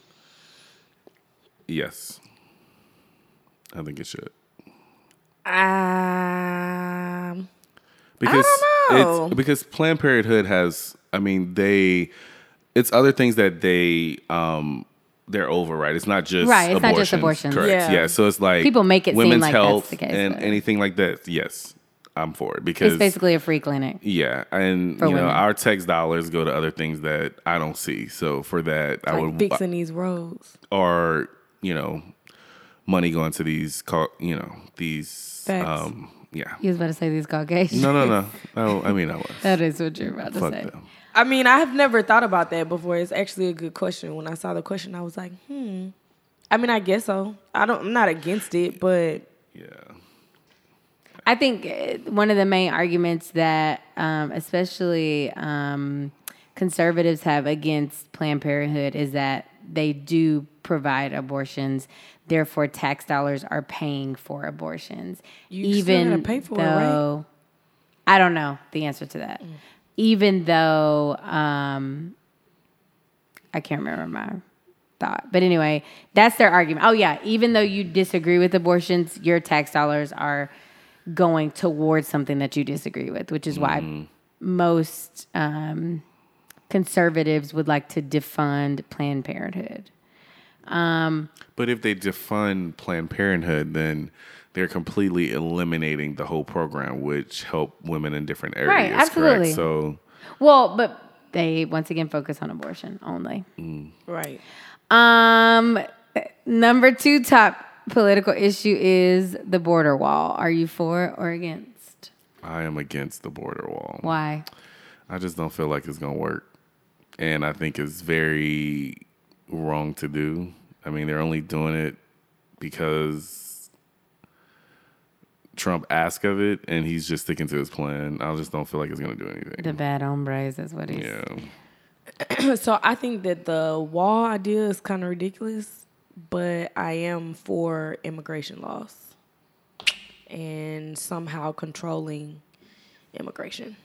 Yes, I think it should Um, because don't know. it's because Planned Parenthood has. I mean, they. It's other things that they um they're over, right? It's not just Right, it's not just abortions, abortions. Correct. Yeah. Yeah. So it's like People make it seem women's like that's health the case, and but- anything like that. Yes, I'm for it because It's basically a free clinic. Yeah, and For you know women. our tax dollars go to other things that I don't see. So for that, I like would fixing these roads. or you know money going to these cau- you know these Facts. um yeah. You was about to say these Caucasians. No, no, no. no I mean, I was. That is what you're about to Fuck say. them. I mean, I have never thought about that before. It's actually a good question. When I saw the question, I was like, hmm. I mean, I guess so. I don't. I'm not against it, but Yeah. I think uh, one of the main arguments that, um, especially um, conservatives have against Planned Parenthood is that they do provide abortions. Therefore, tax dollars are paying for abortions. You still pay for it, right? though, I don't know the answer to that. Even though um, I can't remember my thought. But anyway, that's their argument. Oh yeah, even though you disagree with abortions, your tax dollars are going towards something that you disagree with, which is why most um, conservatives would like to defund Planned Parenthood. But if they defund Planned Parenthood, then they're completely eliminating the whole program, which help women in different areas. Right, absolutely. Correct? So Well, but they once again focus on abortion only. right. Um, number two top political issue is the border wall. Are you for or against? I am against the border wall. Why? I just don't feel like it's gonna work, and I think it's very wrong to do. I mean, they're only doing it because Trump asked of it, and he's just sticking to his plan. I just don't feel like it's gonna do anything. The bad hombres is what he's. yeah, so I think that the wall idea is kind of ridiculous, but I am for immigration laws and somehow controlling immigration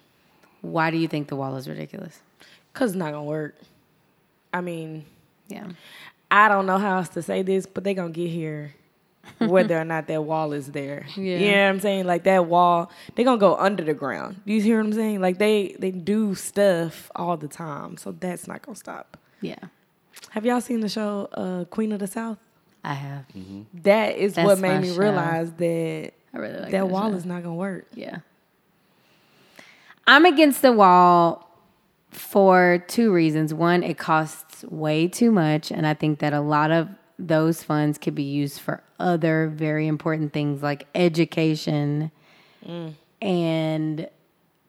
Why do you think the wall is ridiculous? because it's not gonna work. I mean, Yeah. I don't know how else to say this, but they gonna get here whether or not that wall is there. Yeah. You know what I'm saying? Like that wall, they gonna go under the ground. You hear what I'm saying? Like they they do stuff all the time, so that's not gonna stop. Yeah. Have y'all seen the show uh, Queen of the South? I have. That is That's what made me show. realize that I really like that wall show. is not gonna work. Yeah. I'm against the wall for two reasons. One, it costs way too much, and I think that a lot of those funds could be used for other very important things like education mm. and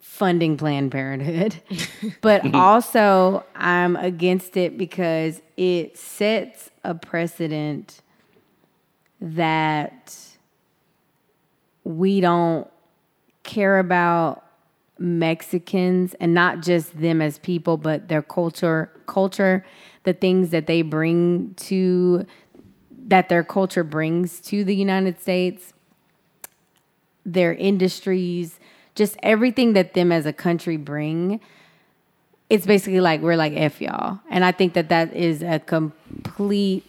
funding Planned Parenthood. but also, I'm against it because it sets a precedent that we don't care about Mexicans and not just them as people, but their culture, culture, the things that they bring to that their culture brings to the United States, their industries, just everything that them as a country bring. It's basically like we're like F y'all. And I think that that is a complete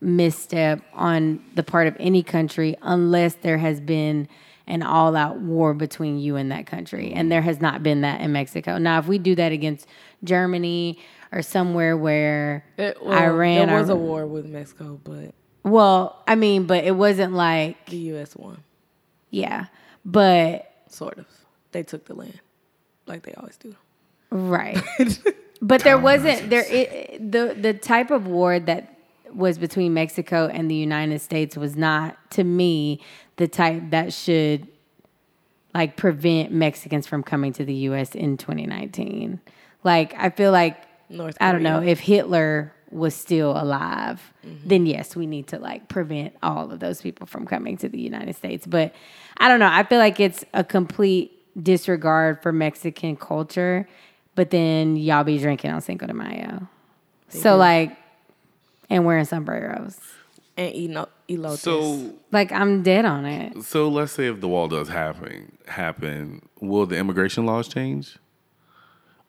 misstep on the part of any country unless there has been an all out war between you and that country. And there has not been that in Mexico. Now, if we do that against Germany or somewhere where It- well, Iran There was or- a war with Mexico, but well, I mean, but it wasn't like, the U.S. won, yeah, but sort of. They took the land, like they always do. Right. but there wasn't there it, the the type of war that was between Mexico and the United States was not to me the type that should like prevent Mexicans from coming to the US in 2019. Like I feel like North I don't know if Hitler was still alive, then yes, we need to like prevent all of those people from coming to the United States. But I don't know. I feel like it's a complete disregard for Mexican culture. But then y'all be drinking on Cinco de Mayo, so like, and wearing sombreros. And eno- elotes. So Like I'm dead on it. so let's say if the wall does happen happen, will the immigration laws change?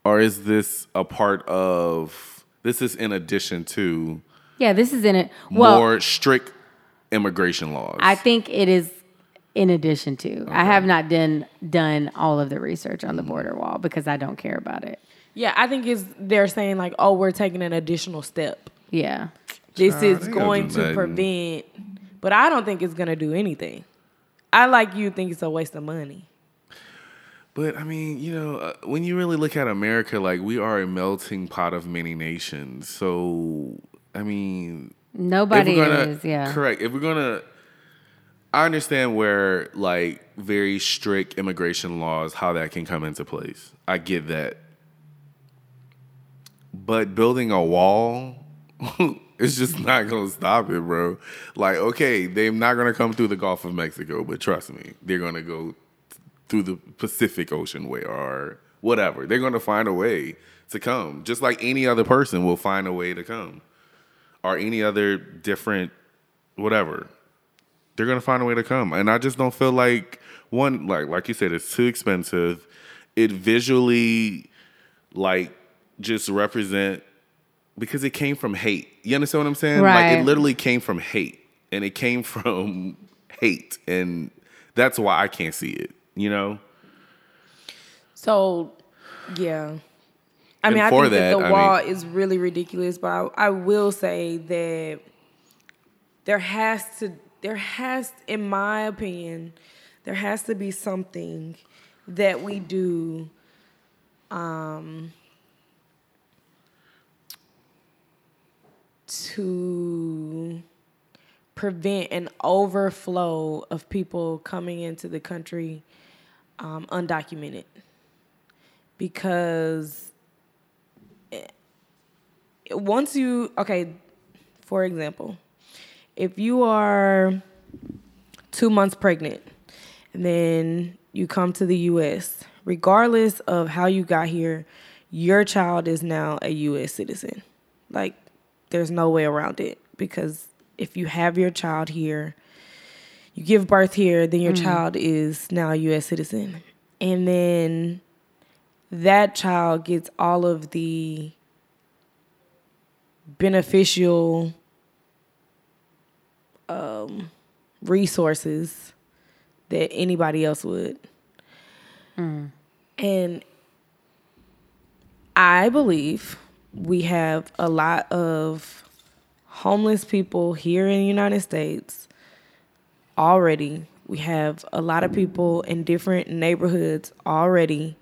Or is this a part of this is in addition to Yeah, this is in it. Well, more strict immigration laws? I think it is in addition to. I have not done done all of the research on the mm-hmm. border wall because I don't care about it. yeah, I think it's they're saying like, oh, we're taking an additional step. Yeah. This Child, is gonna going do to nothing. prevent, but I don't think it's gonna do anything. I like you think it's a waste of money. But I mean, you know, uh, when you really look at America, like we are a melting pot of many nations. So, I mean, Nobody gonna, is, yeah. Correct. If we're gonna, I understand where like very strict immigration laws, how that can come into place. I get that. But building a wall, it's just not gonna stop it, bro. Like, okay, they're not gonna come through the Gulf of Mexico, but trust me, they're gonna go through the Pacific Ocean way or whatever. They're gonna find a way to come, just like any other person will find a way to come or any other different whatever they're gonna find a way to come and i just don't feel like one like like you said it's too expensive it visually like just represent because it came from hate you understand what i'm saying Right. like it literally came from hate and it came from hate and that's why i can't see it you know So, yeah. I And mean, I think that, that, the I wall mean- is really ridiculous, but I, I will say that there has to, there has, in my opinion, there has to be something that we do um, to prevent an overflow of people coming into the country um, undocumented. Because eh, once you okay for example if you are two months pregnant and then you come to the us regardless of how you got here your child is now a us citizen. Like there's no way around it because if you have your child here you give birth here, then your child is now a U.S. citizen, and then that child gets all of the beneficial um, resources that anybody else would, and I believe we have a lot of homeless people here in the United States already. We have a lot of people in different neighborhoods already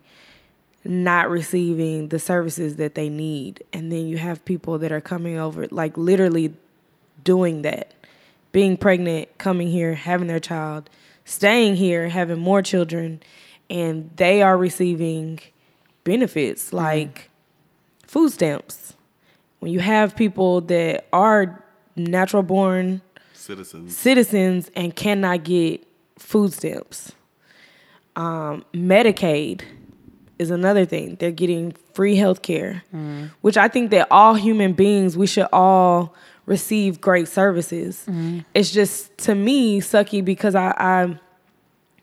not receiving the services that they need. And then you have people that are coming over, like literally doing that, being pregnant, coming here, having their child, staying here, having more children, and they are receiving benefits mm-hmm. like food stamps. When you have people that are natural born citizens citizens and cannot get food stamps. Um, Medicaid is another thing. They're getting free health care, which I think that all human beings, we should all receive great services. It's just, to me, sucky because I, I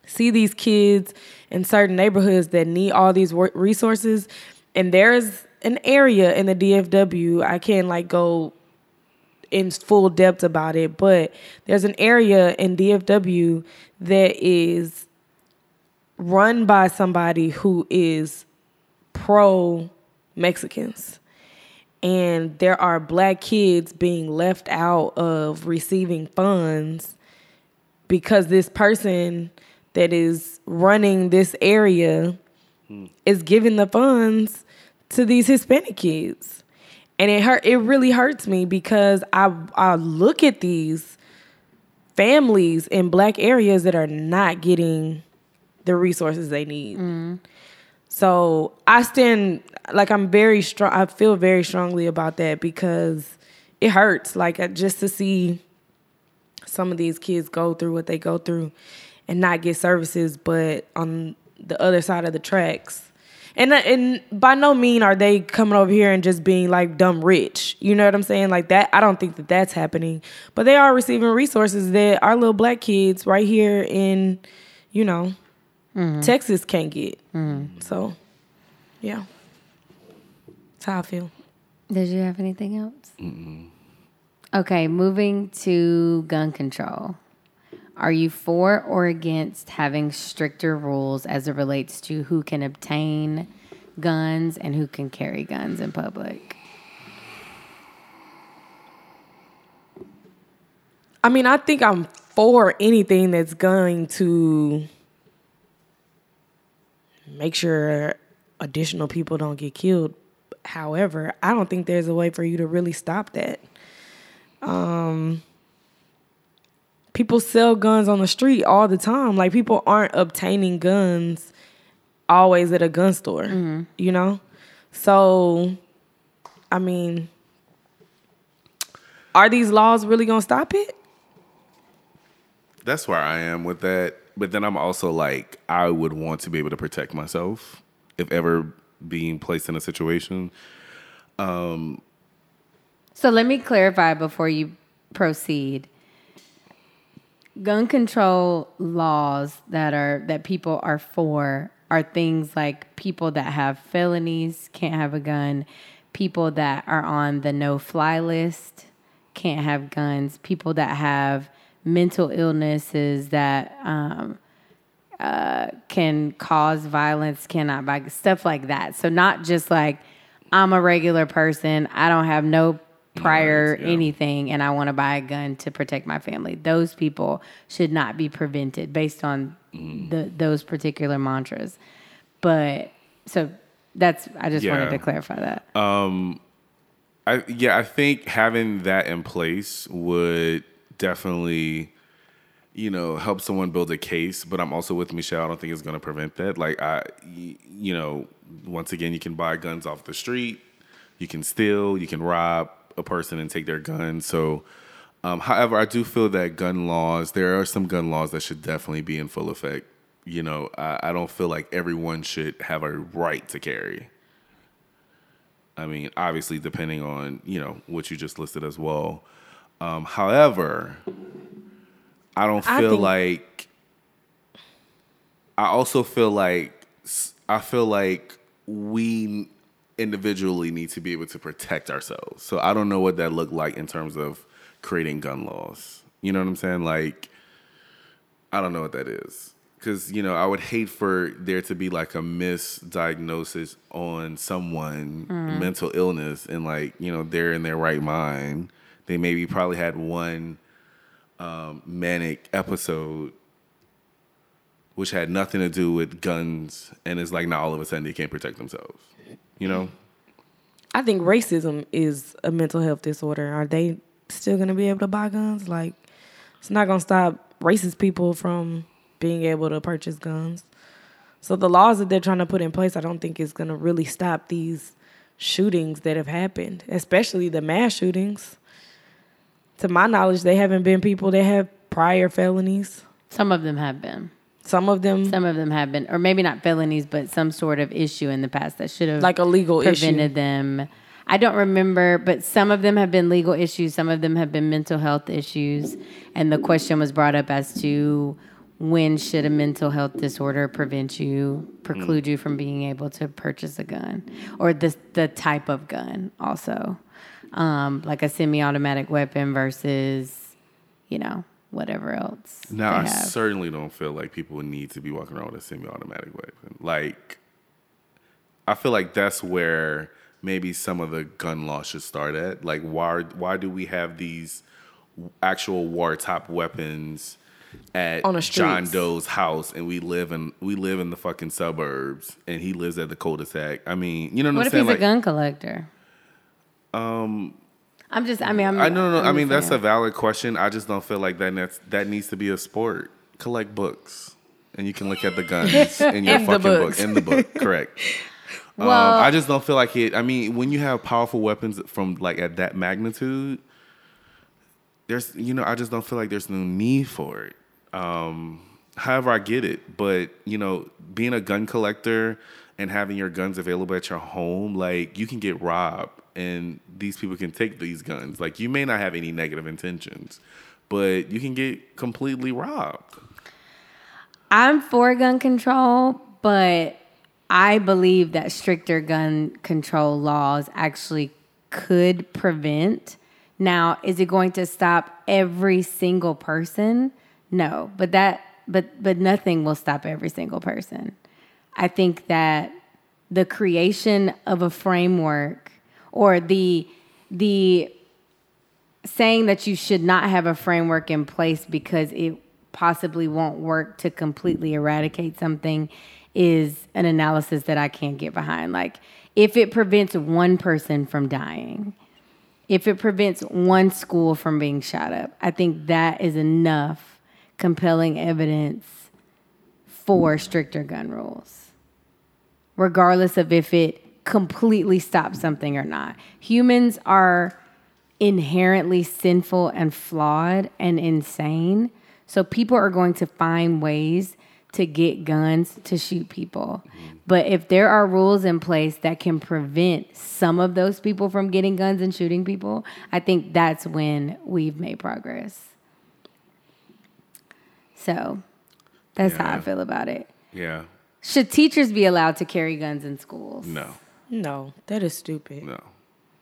see these kids in certain neighborhoods that need all these resources, and there's an area in the DFW I can't like go in full depth about it, but there's an area in DFW that is run by somebody who is pro Mexicans. And there are black kids being left out of receiving funds because this person that is running this area hmm. is giving the funds to these Hispanic kids. And it hurt it really hurts me because I I look at these families in black areas that are not getting the resources they need. So I stand like I'm very strong. I feel very strongly about that because it hurts. Like just to see some of these kids go through what they go through and not get services, but on the other side of the tracks. And uh, and by no mean are they coming over here and just being like dumb rich. You know what I'm saying? Like that. I don't think that that's happening. But they are receiving resources that our little black kids right here in, you know, Texas can't get. So, yeah, that's how I feel. Did you have anything else? Okay, moving to gun control. Are you for or against having stricter rules as it relates to who can obtain guns and who can carry guns in public? I mean, I think I'm for anything that's going to make sure additional people don't get killed. However, I don't think there's a way for you to really stop that. Um, people sell guns on the street all the time. Like people aren't obtaining guns always at a gun store, you know? So, I mean, are these laws really going to stop it? That's where I am with that. But then I'm also like, I would want to be able to protect myself if ever being placed in a situation. Um, so let me clarify before you proceed. Gun control laws that are that people are for are things like people that have felonies can't have a gun, people that are on the no fly list can't have guns, people that have mental illnesses that um, uh, can cause violence cannot buy stuff like that. So not just like I'm a regular person, I don't have no prior yeah. anything and I want to buy a gun to protect my family. Those people should not be prevented based on Mm. the those particular mantras. But so that's I just wanted to clarify that. I yeah, I think having that in place would definitely, you know, help someone build a case. But I'm also with Michelle. I don't think it's going to prevent that. Like I you know, once again, you can buy guns off the street, you can steal, you can rob a person and take their gun. So, um, however, I do feel that gun laws, there are some gun laws that should definitely be in full effect. You know, I, I don't feel like everyone should have a right to carry. I mean, obviously, depending on you know what you just listed as well. Um, however, I don't I feel think- like. I also feel like I feel like we individually need to be able to protect ourselves. So I don't know what that looked like in terms of creating gun laws. You know what I'm saying? Like, I don't know what that is. Because, you know, I would hate for there to be like a misdiagnosis on someone, mental illness, and like, you know, they're in their right mind. They maybe probably had one um, manic episode, which had nothing to do with guns, and it's like now all of a sudden they can't protect themselves. You know? I think racism is a mental health disorder. Are they still going to be able to buy guns? Like, it's not going to stop racist people from being able to purchase guns. So the laws that they're trying to put in place, I don't think is going to really stop these shootings that have happened, especially the mass shootings. To my knowledge, they haven't been people that have prior felonies. Some of them have been. Some of them, Some of them have been, or maybe not felonies, but some sort of issue in the past that should have like a legal prevented issue. them. I don't remember, but some of them have been legal issues. Some of them have been mental health issues, and the question was brought up as to when should a mental health disorder prevent you, preclude you from being able to purchase a gun, or the the type of gun also. um, like a semi-automatic weapon versus, you know, whatever else. Now, they I have. certainly don't feel like people need to be walking around with a semi-automatic weapon. Like, I feel like that's where maybe some of the gun laws should start at. Like, why why do we have these actual war top weapons at On John. Doe's house, and we live in we live in the fucking suburbs, and he lives at the cul-de-sac? I mean, you know what, What I'm saying? What if saying? he's a gun collector? Um, I'm just. I mean, I'm. I no, no, no. I mean, that's a valid question. I just don't feel like that. That's, that needs to be a sport. Collect books, and you can look at the guns in your In fucking book. In the book, correct. um, Well- I just don't feel like it. I mean, when you have powerful weapons from like at that magnitude, there's you know, I just don't feel like there's no need for it. Um, however, I get it, but you know, being a gun collector and having your guns available at your home, like you can get robbed, and these people can take these guns. Like you may not have any negative intentions, but you can get completely robbed. I'm for gun control, but I believe that stricter gun control laws actually could prevent. Now, is it going to stop every single person? No, but that but but nothing will stop every single person. I think that the creation of a framework or the the saying that you should not have a framework in place because it possibly won't work to completely eradicate something is an analysis that I can't get behind. Like, if it prevents one person from dying, if it prevents one school from being shot up, I think that is enough compelling evidence for stricter gun rules, regardless of if it completely stop something or not. Humans are inherently sinful and flawed and insane. So people are going to find ways to get guns to shoot people. But if there are rules in place that can prevent some of those people from getting guns and shooting people, I think that's when we've made progress. So that's how I feel about it. Yeah. Should teachers be allowed to carry guns in schools? No. No, that is stupid. No.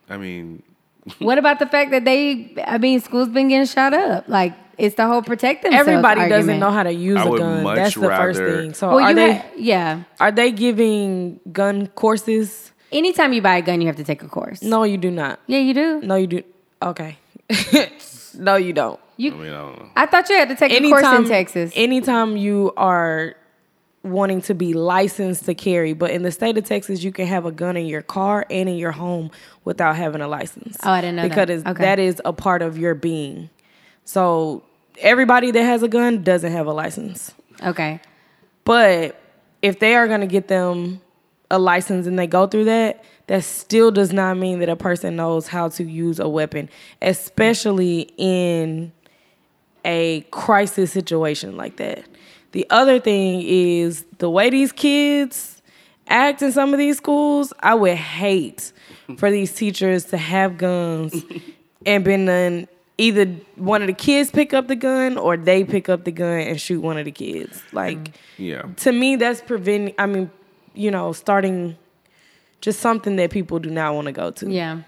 I mean, What about the fact that they, I mean, schools been getting shot up? Like, it's the whole protect themselves. Everybody doesn't know how to use I a would gun. much That's the first thing. So Well, are you they ha- yeah. are they giving gun courses? Anytime you buy a gun, you have to take a course. No, you do not. Yeah, you do. No, you do. Okay. no, you don't. I You. mean, I don't know. I thought you had to take a course in Texas. Anytime you are wanting to be licensed to carry, but in the state of Texas, you can have a gun in your car and in your home without having a license. Oh, I didn't know that. because it's- Okay. that is a part of your being. So everybody that has a gun doesn't have a license. okay. But if they are going to get them a license and they go through that, that still does not mean that a person knows how to use a weapon, especially in a crisis situation like that. The other thing is the way these kids act in some of these schools, I would hate for these teachers to have guns and been done either one of the kids pick up the gun or they pick up the gun and shoot one of the kids. Like Yeah. to me that's preventing I mean, you know, starting just something that people do not want to go to. Yeah.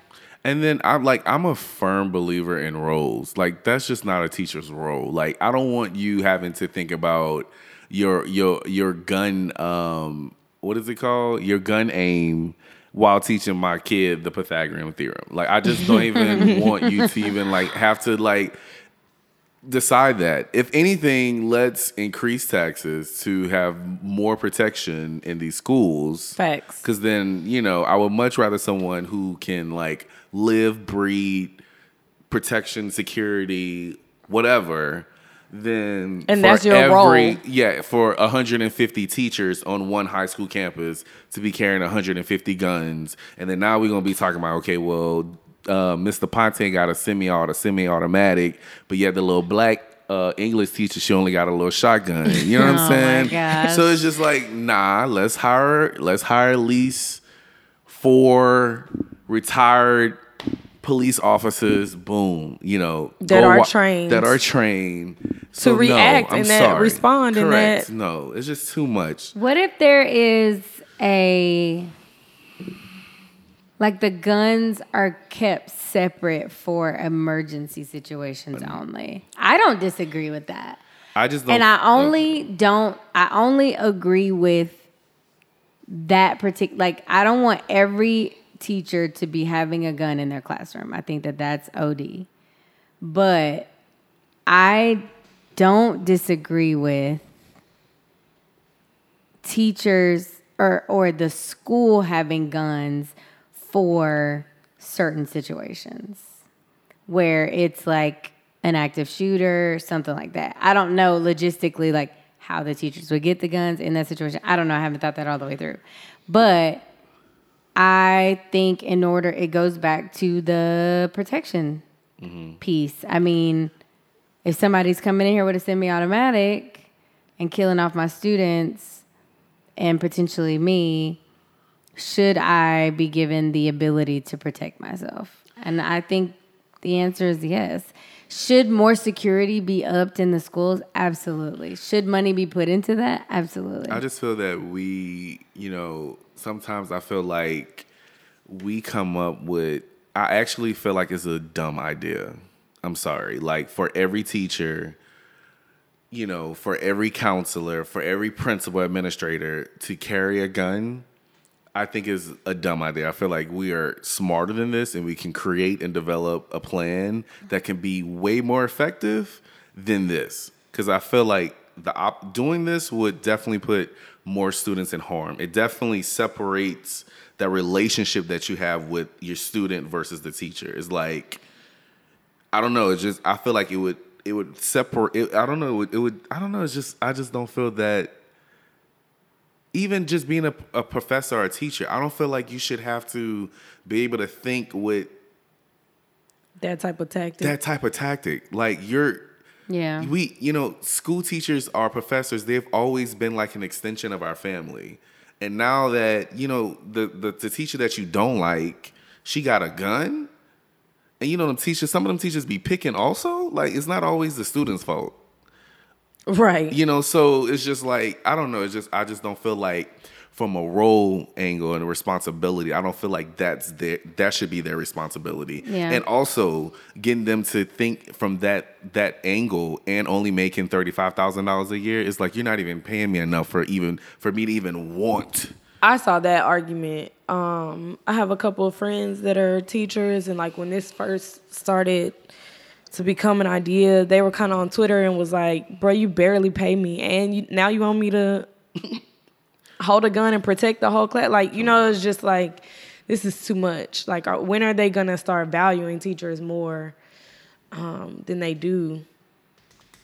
And then I'm like, I'm a firm believer in roles. Like that's just not a teacher's role. Like I don't want you having to think about your your your gun um what is it called? Your gun aim while teaching my kid the Pythagorean theorem. Like I just don't even want you to even like have to like decide that. If anything, let's increase taxes to have more protection in these schools. Facts. Because then, you know, I would much rather someone who can like live, breed, protection, security, whatever, then And that's your every, role. Yeah, for 150 teachers on one high school campus to be carrying 150 guns, and then now we're gonna be talking about okay, well, uh, Mr. Ponte got a semi-auto, semi-automatic, but yet the little black uh, English teacher, she only got a little shotgun. You know what Oh, I'm my saying? So it's just like, nah, let's hire, let's hire at least four retired police officers. Boom, you know, That are wa- trained. that are trained So, no, react I'm and that sorry. respond in Correct. that- No, it's just too much. What if there is a Like the guns are kept separate for emergency situations only. I don't disagree with that. I just don't. And I only don't I only agree with that particular like I don't want every teacher to be having a gun in their classroom. I think that that's OD. But I don't disagree with teachers or or the school having guns for certain situations where it's like an active shooter, something like that. I don't know logistically like how the teachers would get the guns in that situation. I don't know. I haven't thought that all the way through. But I think in order it goes back to the protection mm-hmm. piece. I mean, if somebody's coming in here with a semi-automatic and killing off my students and potentially me, should I be given the ability to protect myself? And I think the answer is yes. Should more security be upped in the schools? Absolutely. Should money be put into that? Absolutely. I just feel that we, you know, sometimes I feel like we come up with. I actually feel like it's a dumb idea. I'm sorry. Like for every teacher, you know, for every counselor, for every principal administrator to carry a gun, I think is a dumb idea. I feel like we are smarter than this and we can create and develop a plan that can be way more effective than this. Cuz I feel like the op- doing this would definitely put more students in harm. It definitely separates that relationship that you have with your student versus the teacher. It's like I don't know. It's just I feel like it would it would separate. It, I don't know. It would, it would. I don't know. It's just I just don't feel that. Even just being a, a professor or a teacher, I don't feel like you should have to be able to think with That type of tactic. that type of tactic. Like you're yeah. we you know school teachers our professors. They've always been like an extension of our family. And now that you know the the, the teacher that you don't like she got a gun? And you know them teachers some of them teachers be picking also? Like it's not always the student's fault. Right. you know so it's just like i don't know. It's just i just don't feel like from a role angle and a responsibility i don't feel like that's their that should be their responsibility Yeah. and also getting them to think from that that angle and only making $35000 a year is like you're not even paying me enough for even for me to even want I saw that argument. Um, I have a couple of friends that are teachers, and like when this first started to become an idea, they were kind of on Twitter and was like, "Bro, you barely pay me, and you, now you want me to hold a gun and protect the whole class." Like, you know, it's just like this is too much. Like, are, when are they gonna start valuing teachers more um, than they do?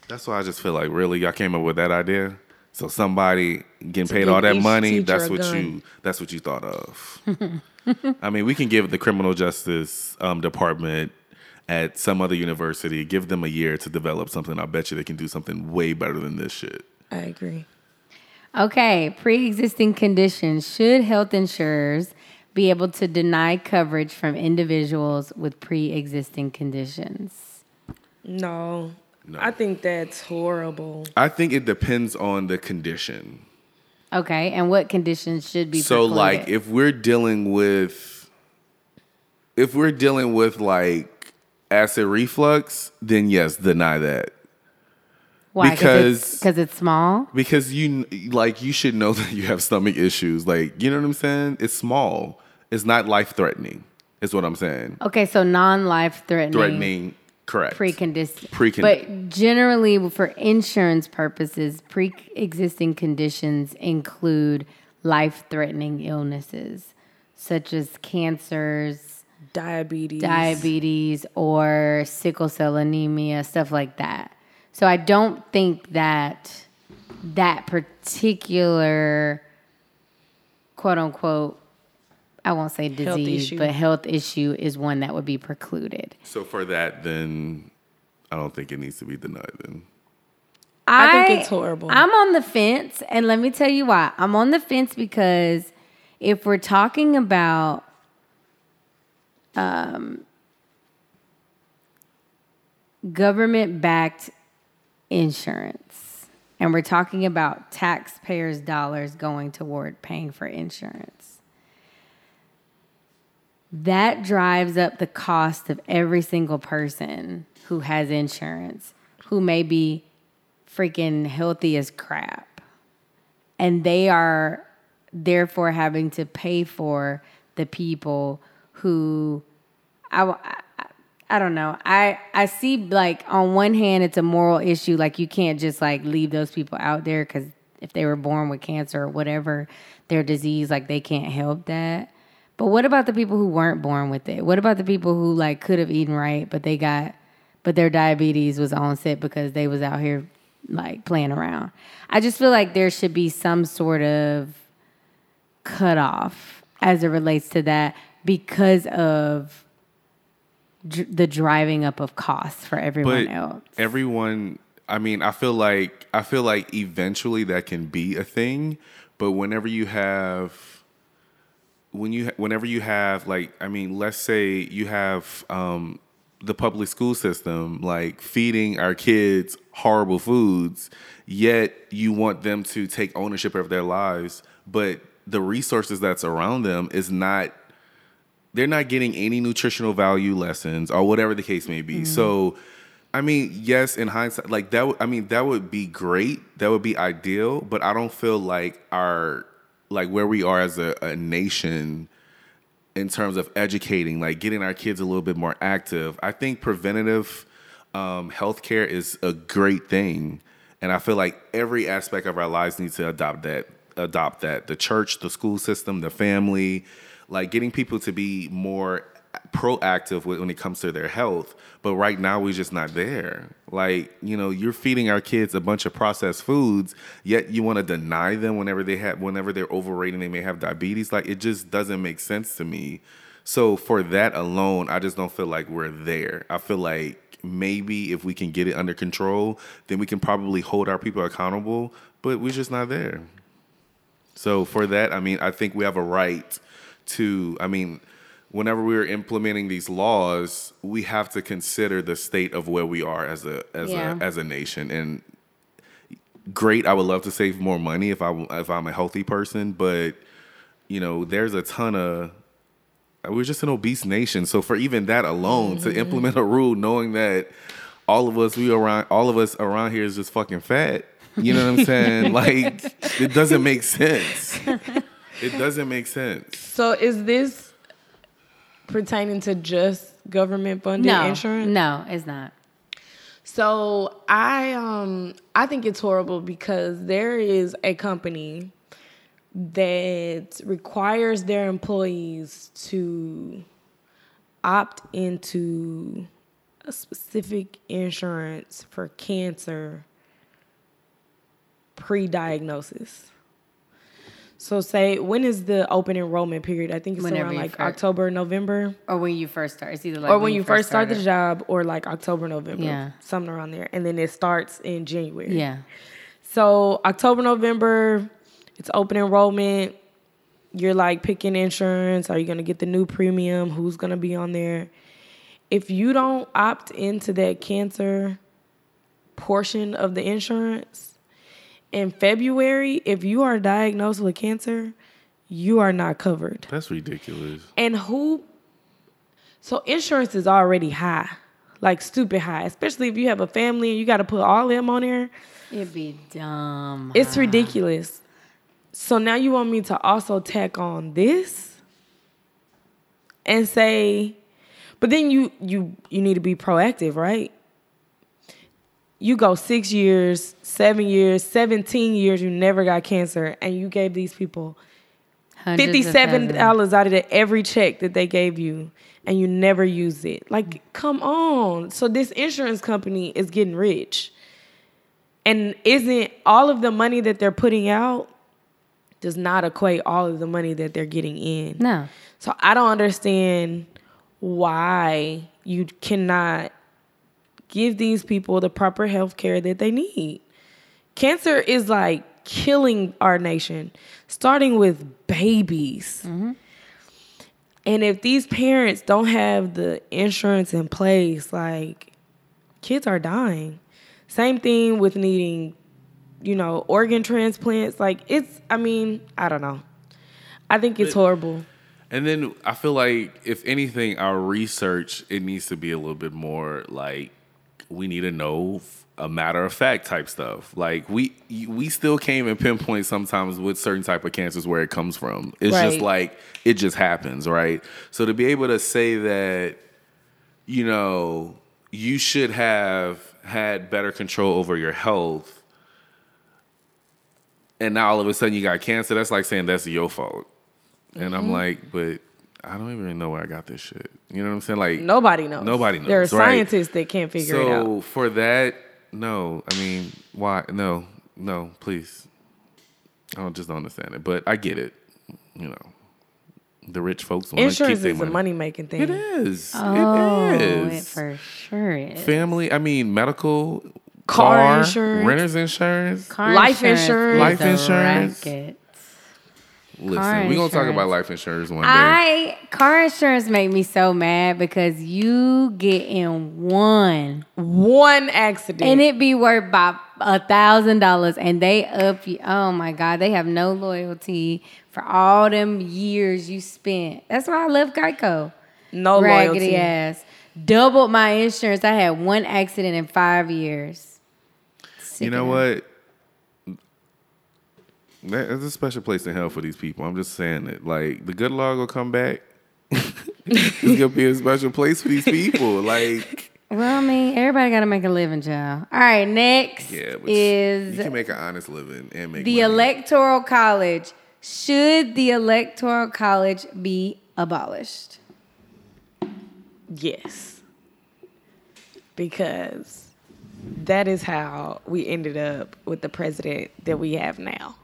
that's why i just feel like really y'all came up with that idea so somebody getting To paid all that money, that's what gun. you that's what you thought of I mean, we can give the criminal justice um, department at some other university, give them a year to develop something. I bet you they can do something way better than this shit. I agree. Okay, pre existing conditions. Should health insurers be able to deny coverage from individuals with pre existing conditions? No, No. I think that's horrible. I think it depends on the condition. Okay, and what conditions should be So, like, if we're dealing with, if we're dealing with like acid reflux, then yes, deny that. Why? because- because it's small. because you like you should know that you have stomach issues. Like, you know what I'm saying? It's small. It's not life threatening. Is what I'm saying. Okay, so non life threatening. Threatening, correct. Precondition. Precon- But generally, for insurance purposes, pre existing conditions include life threatening illnesses such as cancers, Diabetes. diabetes, or sickle cell anemia, stuff like that. So I don't think that that particular quote unquote, I won't say disease, issue. but health issue is one that would be precluded. So for that, then I don't think it needs to be denied. Then I think it's horrible. I'm on the fence, and let me tell you why. I'm on the fence because if we're talking about um, government backed insurance, and we're talking about taxpayers' dollars going toward paying for insurance. that drives up the cost of every single person who has insurance, who may be freaking healthy as crap. And they are therefore having to pay for the people who I, I, don't know. I I see like on one hand it's a moral issue like you can't just like leave those people out there cuz if they were born with cancer or whatever their disease like they can't help that. But what about the people who weren't born with it? What about the people who like could have eaten right but they got but their diabetes was on set because they was out here like playing around. I just feel like there should be some sort of cutoff as it relates to that because of dr- the driving up of costs for everyone but else. everyone i mean i feel like i feel like eventually that can be a thing but whenever you have when you whenever you have like i mean let's say you have um the public school system like feeding our kids horrible foods yet you want them to take ownership of their lives but the resources that's around them is not they're not getting any nutritional value lessons or whatever the case may be. So, I mean, yes, in hindsight, like that. Would, I mean, that would be great. That would be ideal. But I don't feel like our like where we are as a, a nation in terms of educating, like getting our kids a little bit more active. I think preventative um, healthcare is a great thing, and I feel like every aspect of our lives needs to adopt that. Adopt that. The church, the school system, the family, like getting people to be more proactive when it comes to their health. But right now, we're just not there. Like, you know, you're feeding our kids a bunch of processed foods, yet you want to deny them whenever they have, whenever they're overrated, they may have diabetes. Like, it just doesn't make sense to me. So for that alone, I just don't feel like we're there. I feel like maybe if we can get it under control, then we can probably hold our people accountable. But we're just not there. So for that, I mean, I think we have a right to. I mean, whenever we're implementing these laws, we have to consider the state of where we are as a as Yeah. a as a nation. And great, I would love to save more money if I if I'm a healthy person, but you know, there's a ton of we're just an obese nation. So for even that alone, to mm-hmm. implement a rule knowing that all of us we around all of us around here is just fucking fat. You know what I'm saying? like it doesn't make sense. It doesn't make sense. So is this pertaining to just government funded no, insurance? no, it's not. So I um I think it's horrible because there is a company that requires their employees to opt into a specific insurance for cancer pre-diagnosis. So say when is the open enrollment period? I think it's Whenever around like first- October, November Or when you first start, it's either like or when you first start the job or like October, November, Yeah. something around there, and then it starts in January. Yeah, So October, November, it's open enrollment. You're like picking insurance. Are you gonna get the new premium? Who's gonna be on there? If you don't opt into that cancer portion of the insurance in February, if you are diagnosed with cancer, you are not covered. That's ridiculous. And who? So insurance is already high, like stupid high. Especially if you have a family and you got to put all them on there. it'd be dumb. It's ridiculous. So now you want me to also tack on this and say, but then you you you need to be proactive, right? You go six years, seven years, seventeen years, you never got cancer, and you gave these people Hundreds of fifty-seven thousands. dollars out of the, every check that they gave you, and you never used it. Like, come on! So this insurance company is getting rich, and isn't all of the money that they're putting out does not equate all of the money that they're getting in. No, So I don't understand why you cannot give these people the proper health care that they need. Cancer is like killing our nation, starting with babies. Mm-hmm. And if these parents don't have the insurance in place, like kids are dying. Same thing with needing, you know, organ transplants. Like it's, I mean, I don't know. I think it's horrible. And then I feel like if anything, our research it needs to be a little bit more like we need to know a matter of fact type stuff. Like we we still can't even pinpoint sometimes with certain type of cancers where it comes from. It's just like it just happens, right? So to be able to say that, you know, you should have had better control over your health, and now all of a sudden you got cancer. That's like saying that's your fault. And I'm mm-hmm. like, but I don't even know where I got this shit. You know what I'm saying? Like Nobody knows. Nobody knows. There are knows, right. scientists that can't figure it out. so for that, no. I mean, why? No, no, please. I don't, just don't understand it, but I get it. You know, the rich folks want to keep Insurance their is a money. money making thing. It is. Oh, it it is. for sure is. Family. I mean, medical, Car insurance. renters insurance. Car Life insurance. is Life a insurance. Racket. Listen, we're gonna talk about life insurance one day. I car insurance make me so mad because you get in one One accident. and it be worth about a thousand dollars and they up you. Oh my god, they have no loyalty for all them years you spent. That's why I love Geico. no Raggedy loyalty. ass. Doubled my insurance. I had one accident in five years. Sick you know of them. what? There's a special place in hell for these people. I'm just saying it. Like the good Lord will come back. it's gonna be a special place for these people. Like, Well, I mean, everybody got to make a living, child. All right, next yeah, is you can make an honest living and make the money. Electoral College. Should the Electoral College be abolished? Yes. Because that is how we ended up with the president that we have now.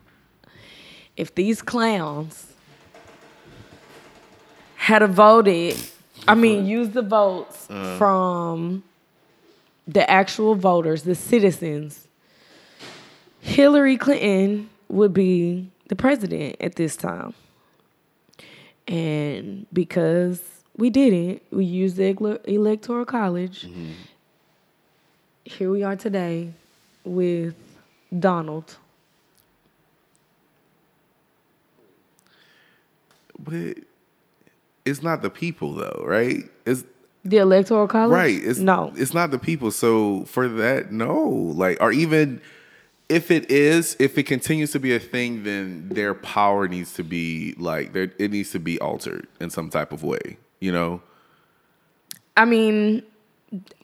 If these clowns had a voted, I mean, used the votes uh. from the actual voters, the citizens, Hillary Clinton would be the president at this time. And because we didn't, we used the electoral college. Mm-hmm. Here we are today with Donald. But it's not the people though, right? It's The electoral college? right. It's no. It's not the people. So for that, no. Like, or even if it is, if it continues to be a thing, then their power needs to be like there. It needs to be altered in some type of way. You know. I mean,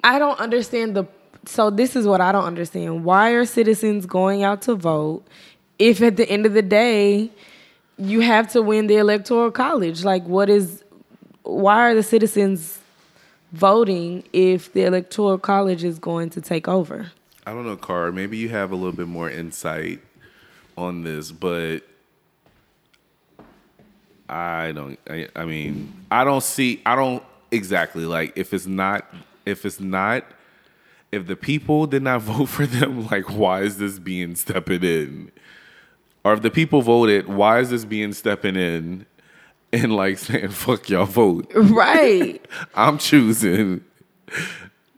I don't understand the. So this is what I don't understand. Why are citizens going out to vote if at the end of the day you have to win the electoral college? Like, what is? Why are the citizens voting if the electoral college is going to take over? I don't know, Car. Maybe you have a little bit more insight on this, but I don't. I, I mean, I don't see. I don't exactly like if it's not. If it's not. If the people did not vote for them, like why is this being stepping in? Or if the people voted, why is this being stepping in? And like saying, "Fuck y'all, vote." Right. I'm choosing.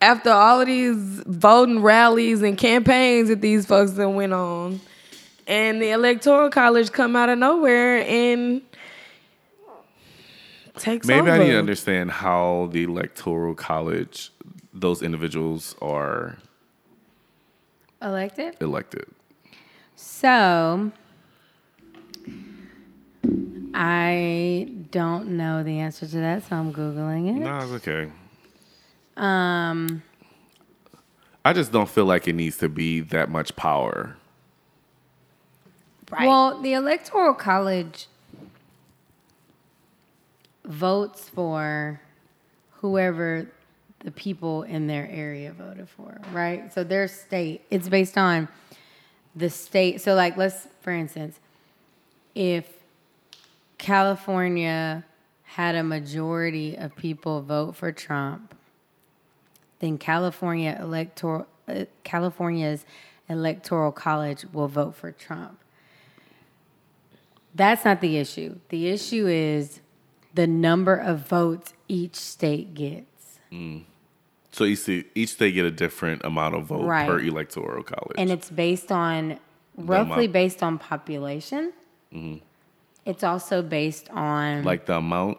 After all of these voting rallies and campaigns that these folks then went on, and the electoral college come out of nowhere and takes Maybe over. I need to understand how the electoral college, those individuals are Elected? elected. So, I don't know the answer to that, so I'm Googling it. No, it's okay. Um, I just don't feel like it needs to be that much power. Right. Well, the Electoral College votes for whoever the people in their area voted for, right? So their state, it's based on the state. So, like, let's, for instance, if California had a majority of people vote for Trump, then California electoral uh, California's electoral college will vote for Trump. That's not the issue. The issue is the number of votes each state gets. So you see, each state get a different amount of vote Right. per electoral college. And it's based on roughly based on population. It's also based on Like the amount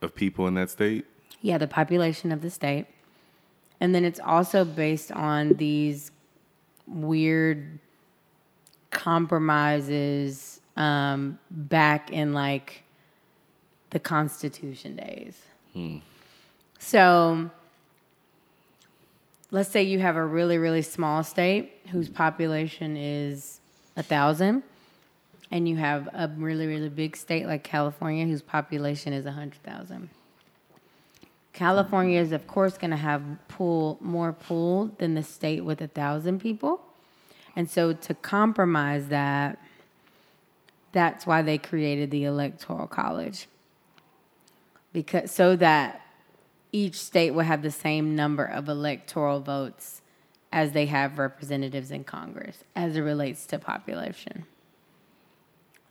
of people in that state. yeah, the population of the state. And then it's also based on these weird compromises um, back in like the Constitution days. So let's say you have a really, really small state whose population is a thousand, and you have a really, really big state like California whose population is a hundred thousand. California is, of course, going to have pool more pool than the state with a thousand people, and so to compromise that, that's why they created the electoral college, because so that each state will have the same number of electoral votes as they have representatives in Congress as it relates to population.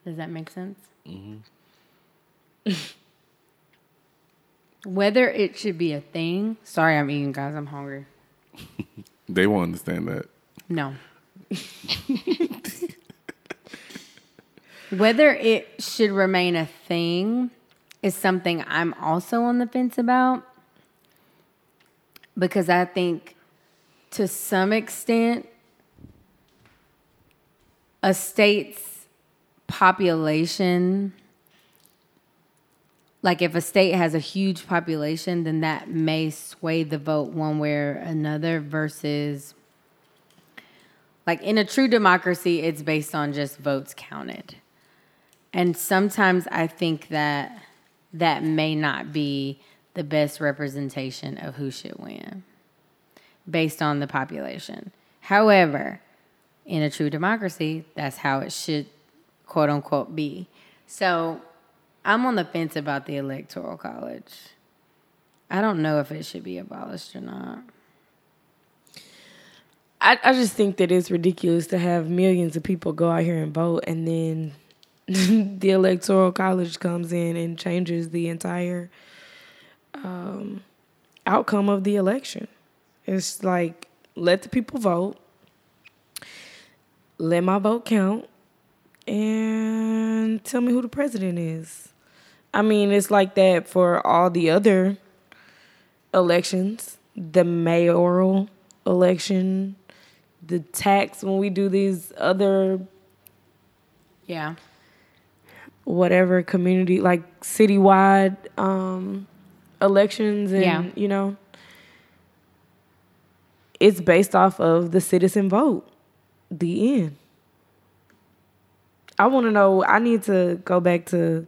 Does that make sense? Mm-hmm. Whether it should be a thing. Sorry, I'm eating, guys. I'm hungry. They won't understand that. No. Whether it should remain a thing is something I'm also on the fence about because I think to some extent a state's population like if a state has a huge population then that may sway the vote one way or another versus like in a true democracy it's based on just votes counted. And sometimes i think that that may not be the best representation of who should win based on the population. However in a true democracy that's how it should quote unquote be so i'm on the fence about the electoral college. I don't know if it should be abolished or not. I, I just think that it's ridiculous to have millions of people go out here and vote and then the electoral college comes in and changes the entire um, outcome of the election. It's like let the people vote, let my vote count, and tell me who the president is. I mean, it's like that for all the other elections, the mayoral election, the tax when we do these other yeah whatever community like citywide um elections and Yeah. you know it's based off of the citizen vote the end i want to know i need to go back to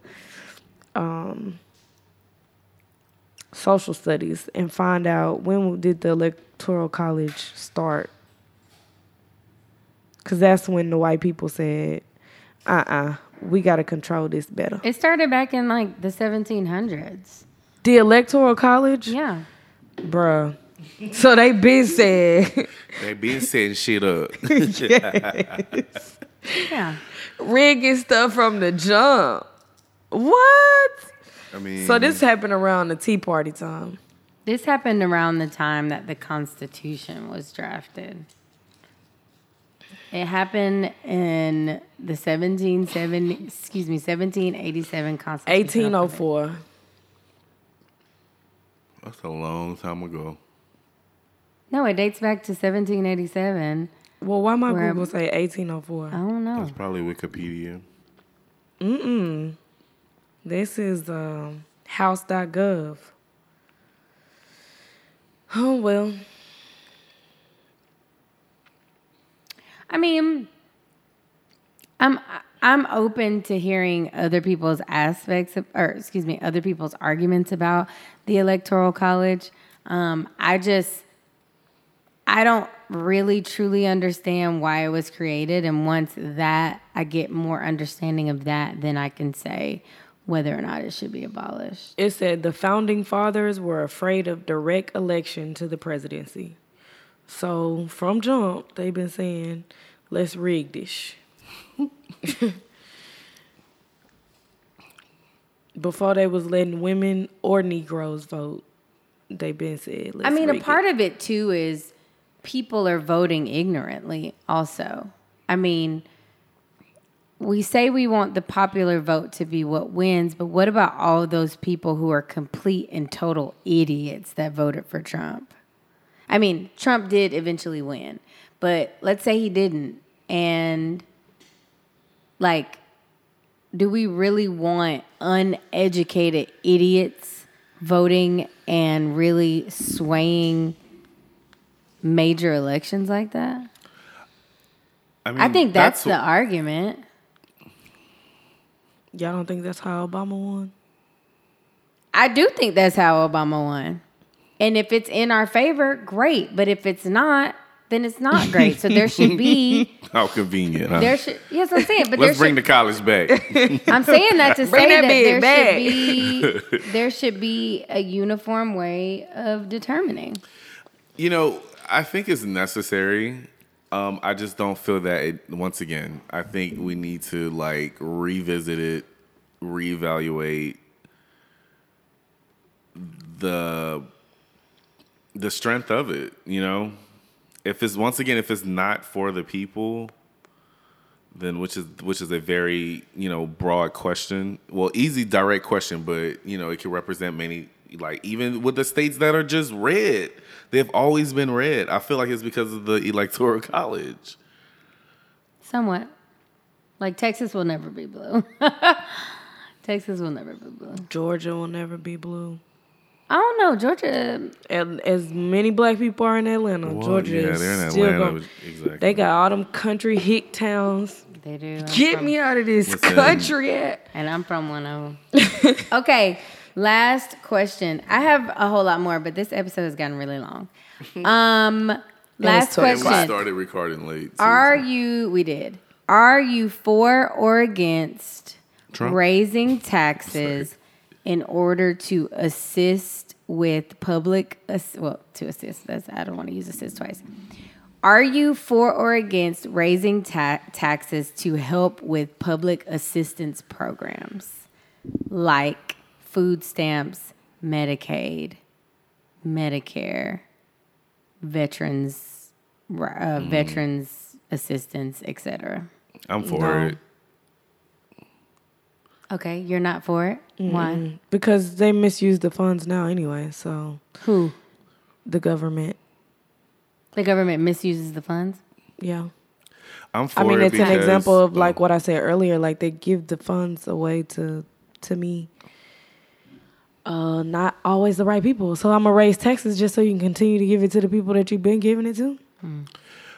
um social studies and find out when did the electoral college start because that's when the white people said uh-uh we got to control this better It started back in like the 1700s. the electoral college Yeah. bruh so they been said They been setting shit up. Yeah. Rigging stuff from the jump what I mean, so this happened around the tea party time This happened around the time that the Constitution was drafted. It happened in the 1770, excuse me, 1787 Constitution. 1804 that's a long time ago. No, it dates back to 1787. Well why my Where- google say 1804 I don't know. That's probably Wikipedia. Mm-mm. This is um, house.gov. Oh, well. I mean, I'm I'm open to hearing other people's aspects of, or excuse me, other people's arguments about the electoral college. Um, I just I don't really truly understand why it was created, and once that I get more understanding of that, then I can say whether or not it should be abolished. It said the founding fathers were afraid of direct election to the presidency. So from jump, they've been saying, let's rig this. Before they was letting women or Negroes vote, they've been said, let's I mean, a rig it." part of it too is people are voting ignorantly, also. I mean, we say we want the popular vote to be what wins, but what about all those people who are complete and total idiots that voted for Trump? I mean, Trump did eventually win, but let's say he didn't. And like, do we really want uneducated idiots voting and really swaying major elections like that? I, mean, I think that's, the what- argument. Y'all don't think that's how Obama won? I do think that's how Obama won. And if it's in our favor, great. But if it's not, then it's not great. So there should be how convenient. Huh? there should yes I'm saying, but Let's there bring should, the college back. I'm saying that to Bring say that that, there back. should be there should be a uniform way of determining. You know, I think it's necessary. Um, I just don't feel that it, once again, I think we need to like revisit it, reevaluate the the strength of it, you know? If it's once again if it's not for the people, then which is which is a very, you know, broad question. Well, easy direct question, but you know, it can represent many like even with the states that are just red, they've always been red. I feel like it's because of the electoral college. Somewhat. Like Texas will never be blue. Texas will never be blue. Georgia will never be blue. I don't know. Georgia And as many black people are in Atlanta, Well, Georgia yeah, is they're in still Atlanta, going. exactly. They got all them country hick towns. they do. I'm Get from- me out of this Listen. country. At. And I'm from one of them. okay, last question. I have a whole lot more, but this episode has gotten really long. Um, last it's 12 And we started recording late. Are you, we did, are you for or against Trump? raising taxes in order to assist with public, well, to assist, that's, I don't want to use assist twice. Are you for or against raising ta- taxes to help with public assistance programs like food stamps, Medicaid, Medicare, veterans, uh, veterans assistance, etc.? I'm for No. it. Okay, you're not for it. Why? Because they misuse the funds now anyway. So Who? the government, The government misuses the funds. yeah. I'm for I mean, it it's an example of like what I said earlier. Like they give the funds away to to me. Uh, not always the right people. So I'm gonna raise taxes just so you can continue to give it to the people that you've been giving it to.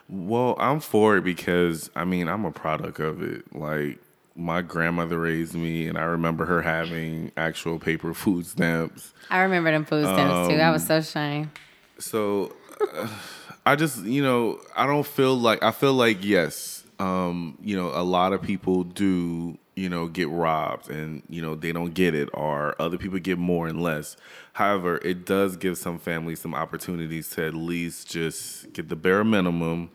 Well, I'm for it because I mean I'm a product of it. Like my grandmother raised me, and I remember her having actual paper food stamps. I remember them food stamps too. I was so ashamed. So uh, I just, you know, I don't feel like I feel like yes, um, you know, a lot of people do, you know, get robbed and you know they don't get it, or other people get more and less. However, it does give some families some opportunities to at least just get the bare minimum.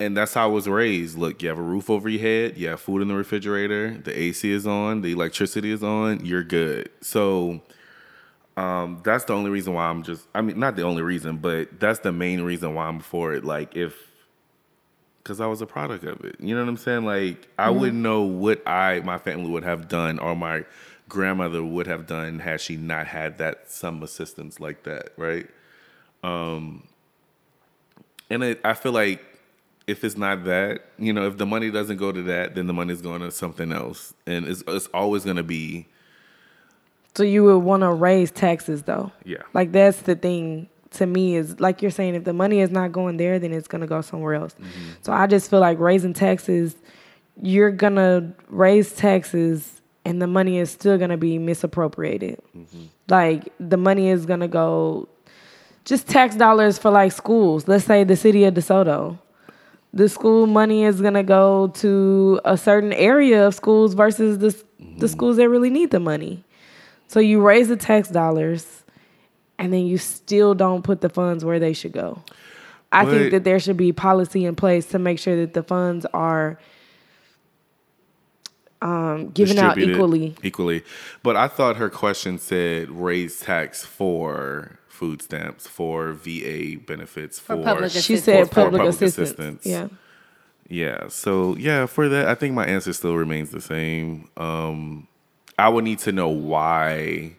And that's how I was raised. Look, you have a roof over your head, you have food in the refrigerator, the AC is on, the electricity is on, you're good. So um, that's the only reason why I'm just. I mean, not the only reason, but that's the main reason why I'm for it. Like, if because I was a product of it, you know what I'm saying? Like, I wouldn't know what I my family would have done or my grandmother would have done had she not had that some assistance like that, right? Um, and it, I feel like if it's not that, you know, if the money doesn't go to that, then the money's going to something else, and it's it's always going to be So you would want to raise taxes though. Yeah. Like that's the thing to me is like you're saying if the money is not going there then it's going to go somewhere else. Mm-hmm. So I just feel like raising taxes you're going to raise taxes and the money is still going to be misappropriated. Mm-hmm. Like the money is going to go just tax dollars for like schools. Let's say the city of DeSoto. The school money is going to go to a certain area of schools versus the the mm-hmm. schools that really need the money. So you raise the tax dollars and then you still don't put the funds where they should go. I think that there should be policy in place to make sure that the funds are um, given out equally. Equally. But I thought her question said raise tax for food stamps, for VA benefits, for, public She said For public, public assistance. assistance. Yeah. Yeah. So yeah, for that, I think my answer still remains the same. Um, I would need to know why,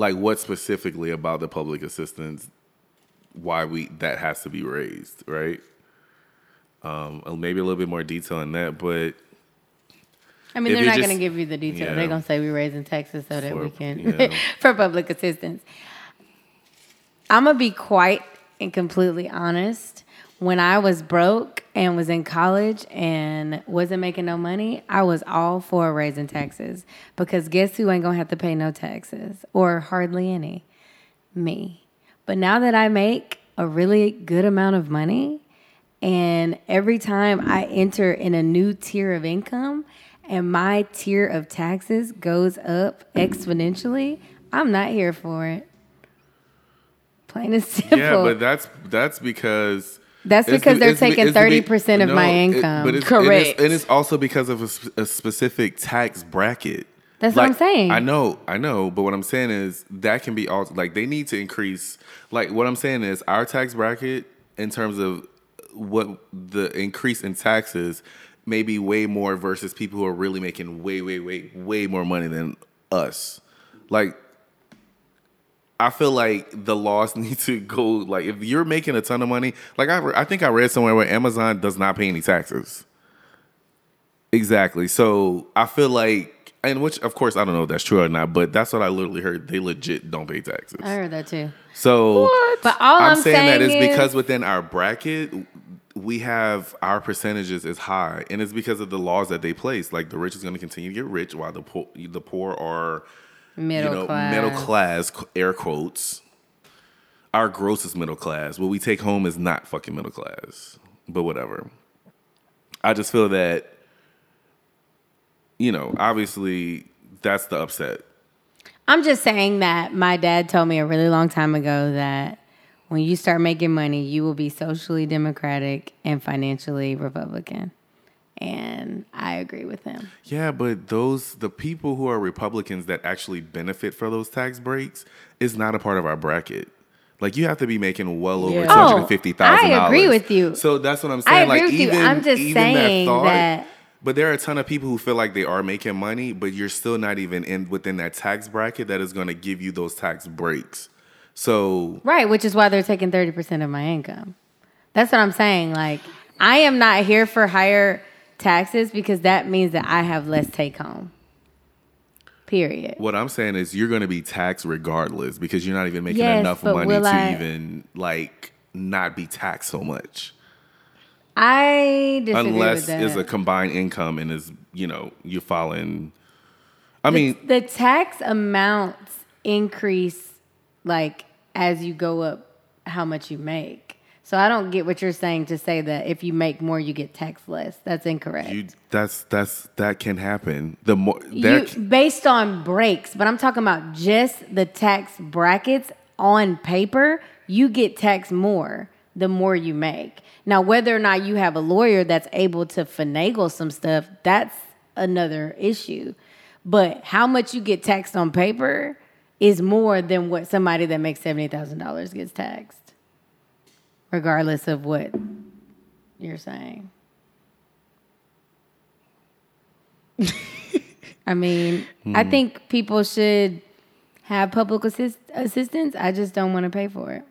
like, what specifically about the public assistance, why we that has to be raised, right? Um, maybe a little bit more detail on that, but I mean, If they're not going to give you the detail. yeah. They're going to say we're raising taxes so that For- we can yeah. for public assistance. I'm gonna be quite and completely honest. When I was broke and was in college and wasn't making no money, I was all for raising taxes because guess who ain't gonna have to pay no taxes or hardly any? Me. But now that I make a really good amount of money, and every time I enter in a new tier of income and my tier of taxes goes up exponentially, I'm not here for it. Plain and simple. yeah, but that's that's because That's it's because be- they're taking it's be- 30% of my it- income. but it's, Correct. And it's, and it's also because of a, a specific tax bracket. That's what I'm saying. I know, I know, but what I'm saying is that can be all like they need to increase. Like what I'm saying is our tax bracket in terms of what the increase in taxes may be way more versus people who are really making way, way, way, way more money than us. Like I feel like the laws need to go like if you're making a ton of money, like I, I think I read somewhere where Amazon does not pay any taxes. Exactly. So I feel like, and which of course I don't know if that's true or not, but that's what I literally heard. They legit don't pay taxes. I heard that too. So But all I'm, I'm, saying, that is is because within our bracket, we have our percentages is high, and it's because of the laws that they place. Like the rich is going to continue to get rich, while the poor, the poor are middle you know, class. middle class, air quotes. Our gross is middle class. What we take home is not fucking middle class. But whatever. I just feel that, you know, obviously that's the upset. I'm just saying that my dad told me a really long time ago that when you start making money, you will be socially democratic and financially Republican. And I agree with him. Yeah, but those the people who are Republicans that actually benefit for those tax breaks is not a part of our bracket. Like you have to be making well over Yeah. Oh, two hundred fifty thousand. Oh, I agree with you. So that's what I'm saying. I saying. agree like with you. even I'm just saying that, thought, that- But there are a ton of people who feel like they are making money, but you're still not even in within that tax bracket that is going to give you those tax breaks. So Right, which is why they're taking 30% of my income. That's what I'm saying. Like, I am not here for higher taxes because that means that I have less take home. Period. what I'm saying is you're going to be taxed regardless because you're not even making Yes, enough money to I- even like not be taxed so much. I disagree unless with that. it's a combined income and is you know you're following. I mean, the tax amounts increase like as you go up how much you make. So I don't get what you're saying to say that if you make more you get taxed less. That's incorrect. you that's that's that can happen. The more You- based on breaks, but I'm talking about just the tax brackets on paper, you get taxed more the more you make. Now, whether or not you have a lawyer that's able to finagle some stuff, that's another issue. But how much you get taxed on paper is more than what somebody that makes $70,000 gets taxed, regardless of what you're saying. I mean, I Hmm. think people should have public assist- assistance. I just don't want to pay for it.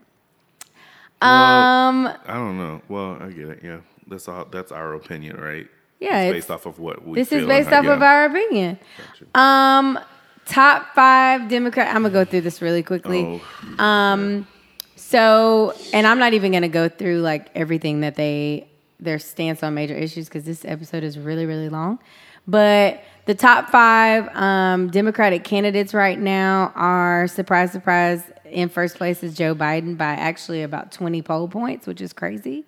um, I don't know. Well, I get it. Yeah, that's all. That's our opinion, right? Yeah, it's it's- based off of what we. this is based how- off of our opinion. Um, top five Democrat. I'm gonna go through this really quickly. Oh, Um, so, and I'm not even gonna go through like everything that they their stance on major issues because this episode is really really long. But the top five um, Democratic candidates right now are surprise surprise. In first place is Joe Biden by actually about 20 poll points, which is crazy.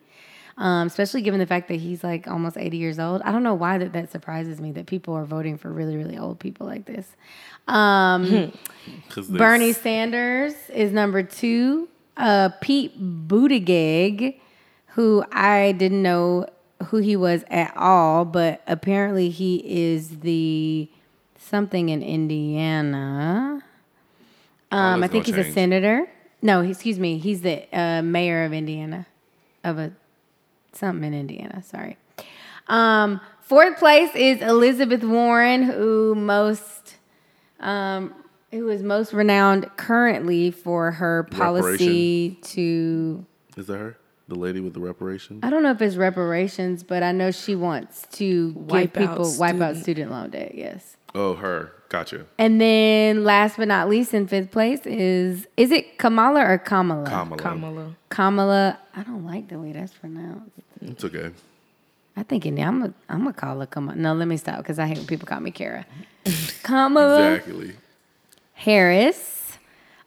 Um, especially given the fact that he's like almost 80 years old. I don't know why that, that surprises me that people are voting for really, really old people like this. Um, Bernie Sanders is number two. Uh, Pete Buttigieg, who I didn't know who he was at all, but apparently he is the something in Indiana. Um, I think he's a senator. No, excuse me. He's the uh, mayor of Indiana, of a something in Indiana. Sorry. Um, fourth place is Elizabeth Warren, who most, um, who is most renowned currently for her policy to. Is that her? The lady with the reparations? I don't know if it's reparations, but I know she wants to Wipe give out people wipe out student- student loan debt. Yes. Oh, her. Gotcha. And then last but not least, in fifth place is is it Kamala or Kamala? Kamala. Kamala. Kamala. I don't like the way that's pronounced. It's okay. I think in there, I'm gonna I'm gonna call her Kamala. No, let me stop because I hate when people call me Kara. Kamala Exactly. Harris.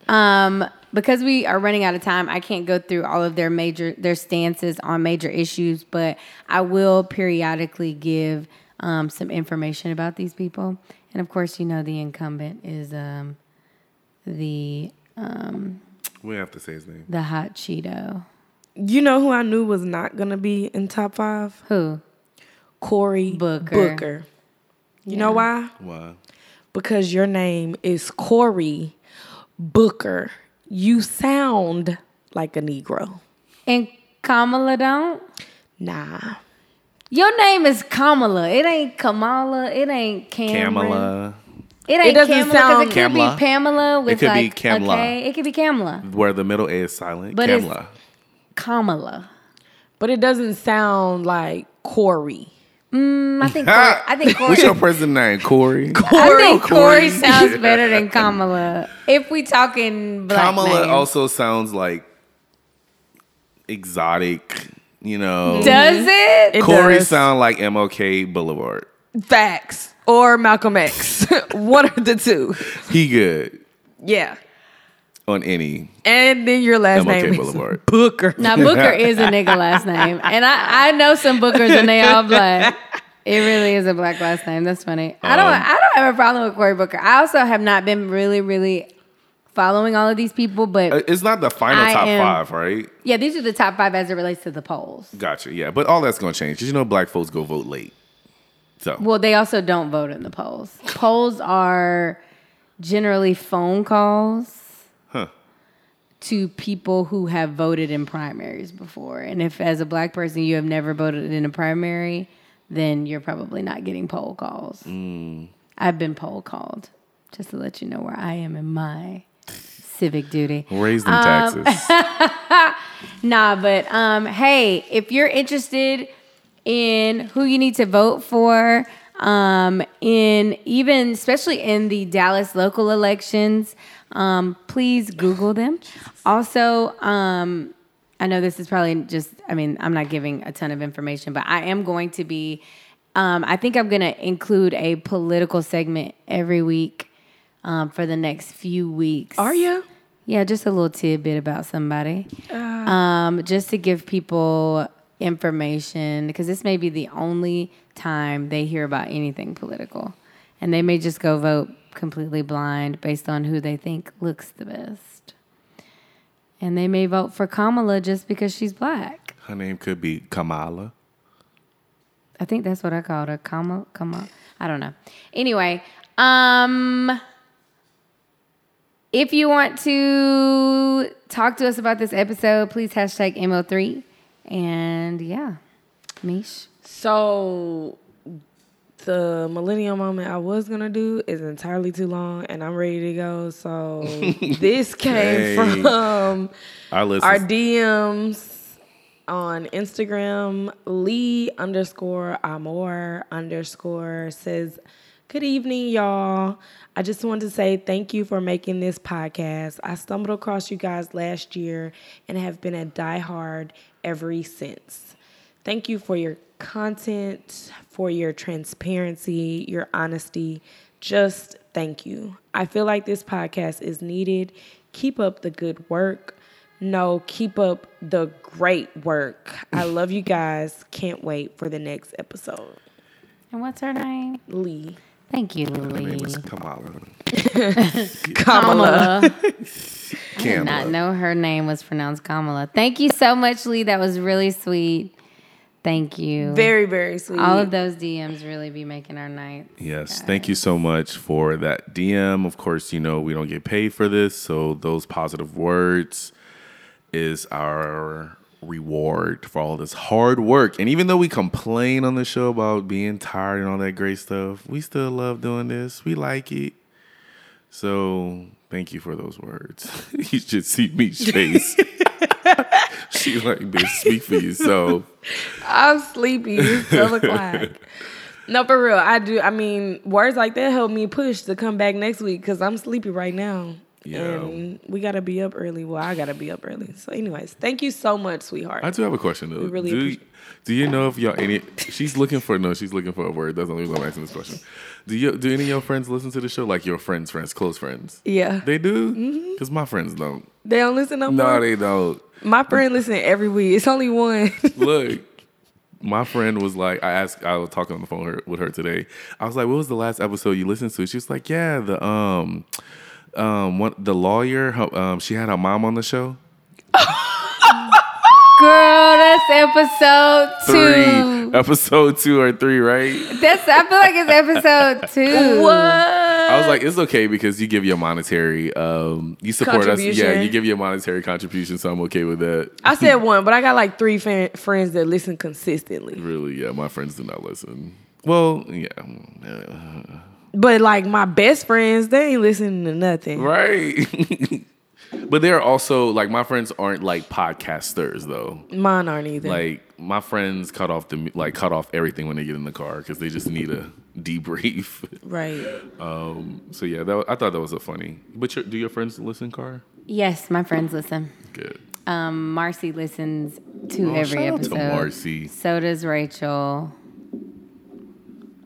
Um, because we are running out of time, I can't go through all of their major their stances on major issues, but I will periodically give um, some information about these people. And of course, you know the incumbent is um, the um, We have to say his name. the hot Cheeto. You know who I knew was not gonna be in top five? Who? Cory Booker. Booker. You know why? Why? Because your name is Cory Booker. You sound like a Negro. And Kamala don't. Nah. Your name is Kamala. It ain't Kamala. It ain't Cameron. Kamala. It ain't doesn't Kamala 'cause sound- it could Kamala. be Pamela with could be like Kamala. okay. It could be Kamala. Where the middle A is silent. But it's- Kamala. Kamala. But it doesn't sound like Corey. Mm, I think Corey, I think Corey, What's your president name? Corey. I think Corey Corey. sounds better than Kamala. If we talking black Kamala names. also sounds like exotic. You know. does it? It Corey does. sound like MLK Boulevard. Facts. Or Malcolm X. One of the two. He good Yeah. On any. And then your last MLK name is Boulevard. Booker. now Booker is a nigga last name, and I I know some Bookers and they all black. It really is a black last name. That's funny. I don't Um, I don't have a problem with Cory Booker. I also have not been really really following all of these people, but Uh, It's not the final I top am- five, right? yeah, these are the top five as it relates to the polls. Gotcha. Yeah, but all that's gonna change. 'cause you know, black folks go vote late. So Well, they also don't vote in the polls. Polls are generally phone calls Huh. To people who have voted in primaries before. And if, as a black person, you have never voted in a primary, then you're probably not getting poll calls. I've been poll called, just to let you know where I am in my civic duty. raise them Um, taxes. Nah, but um, hey, if you're interested in who you need to vote for, um, in even especially in the Dallas local elections, um, please Google them. Also, um, I know this is probably just, I mean, I'm not giving a ton of information, but I am going to be, um, I think I'm going to include a political segment every week um, for the next few weeks. Are you? Yeah, just a little tidbit about somebody. um, just to give people information because this may be the only time they hear about anything political. And they may just go vote completely blind based on who they think looks the best. And they may vote for Kamala just because she's black. Her name could be Kamala. I think that's what I called her. Kamala, Kamala. I don't know. Anyway, um, if you want to talk to us about this episode, please hashtag ML3. And yeah, Mish. So the millennial moment I was gonna do is entirely too long, and I'm ready to go. So this came Hey. from Our DMs on Instagram. Lee underscore Amor underscore says, "Good evening, y'all." I just wanted to say thank you for making this podcast. I stumbled across you guys last year and have been a diehard ever since. Thank you for your content, for your transparency, your honesty. Just thank you. I feel like this podcast is needed. Keep up the good work. No, keep up the great work. I love you guys. Can't wait for the next episode. And what's her name? Lee. Thank you, Her name Lily. is Kamala. Kamala. I did not know her name was pronounced Kamala. Thank you so much, Lee. That was really sweet. Thank you. Very, very sweet. All of those DMs really be making our night. Yes, thank you so much for that DM. Of course, you know we don't get paid for this, so those positive words is our reward for all this hard work. And even though we complain on the show about being tired and all that great stuff, we still love doing this. We like it. So thank you for those words. you should see Meech's face. she like, bitch, speak for yourself. I'm sleepy. It's 12 o'clock. No, for real. I do. I mean, words like that help me push to come back next week because I'm sleepy right now. Yeah. And we got to be up early. Well, I got to be up early. So, anyways, thank you so much, sweetheart. I do have a question though. really do, appreciate- do you know if y'all any? She's looking for no. She's looking for a word. That's the only reason I'm asking this question. Do you? Do any of your friends listen to the show? Like your friends, friends, close friends? yeah. They do. Because my friends don't. They don't listen no more. No, they don't. My friend listen every week. It's only one. Look, my friend was like, I asked, I was talking on the phone her, with her today. I was like, "What was the last episode you listened to?" She was like, "Yeah, the um, um, what the lawyer? her- Um, she had her mom on the show. Girl, that's episode two. Three, episode two or three, right?" That's I feel like it's episode two. what? I was like, it's okay because you give your monetary, um, you support us. Yeah, you give your monetary contribution, so I'm okay with that. I said one, but I got like three fan- friends that listen consistently. Really, yeah, my friends do not listen. Well, yeah, uh, But like my best friends, they ain't listening to nothing. right. but they're also like my friends aren't like podcasters though. Mine aren't either. Like my friends cut off the like cut off everything when they get in the car because they just need a debrief. right. Um, so yeah, that, I thought that was a funny. But your, do your friends listen, car? Yes, my friends listen. Good. Um, Marcy listens to Oh, every shout out to episode. Marcy. So does Rachel.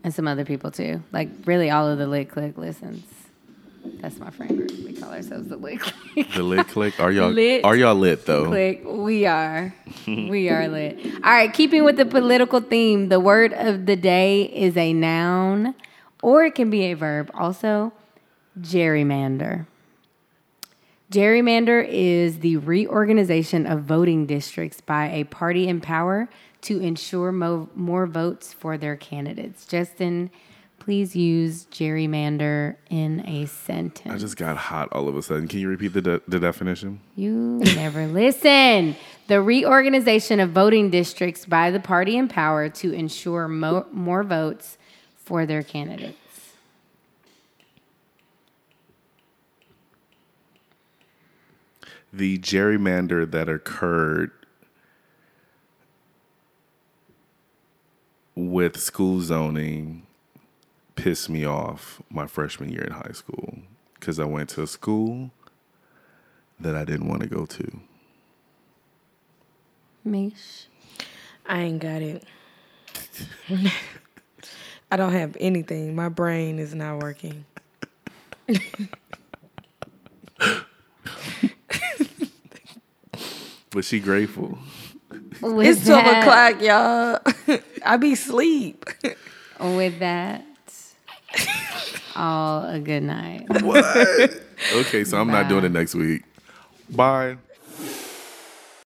And some other people too. Like really all of the Lit Click listens. That's my friend group. We call ourselves the Lit Click. The lit click. Are y'all Lit are y'all lit though? Click. We are. we are lit. All right, keeping with the political theme, the word of the day is a noun or it can be a verb. Also, gerrymander. Gerrymander is the reorganization of voting districts by a party in power to ensure mo- more votes for their candidates. Justin, please use gerrymander in a sentence. I just got hot all of a sudden. Can you repeat the de- the definition? You never listen. The reorganization of voting districts by the party in power to ensure mo- more votes for their candidates. The gerrymander that occurred with school zoning pissed me off my freshman year in high school because I went to a school that I didn't want to go to. Mish. I ain't got it. I don't have anything. My brain is not working. Was she grateful? With It's 12 that- o'clock, y'all. I be sleep. With that, all a good night. What? okay, so I'm not doing it next week. Bye.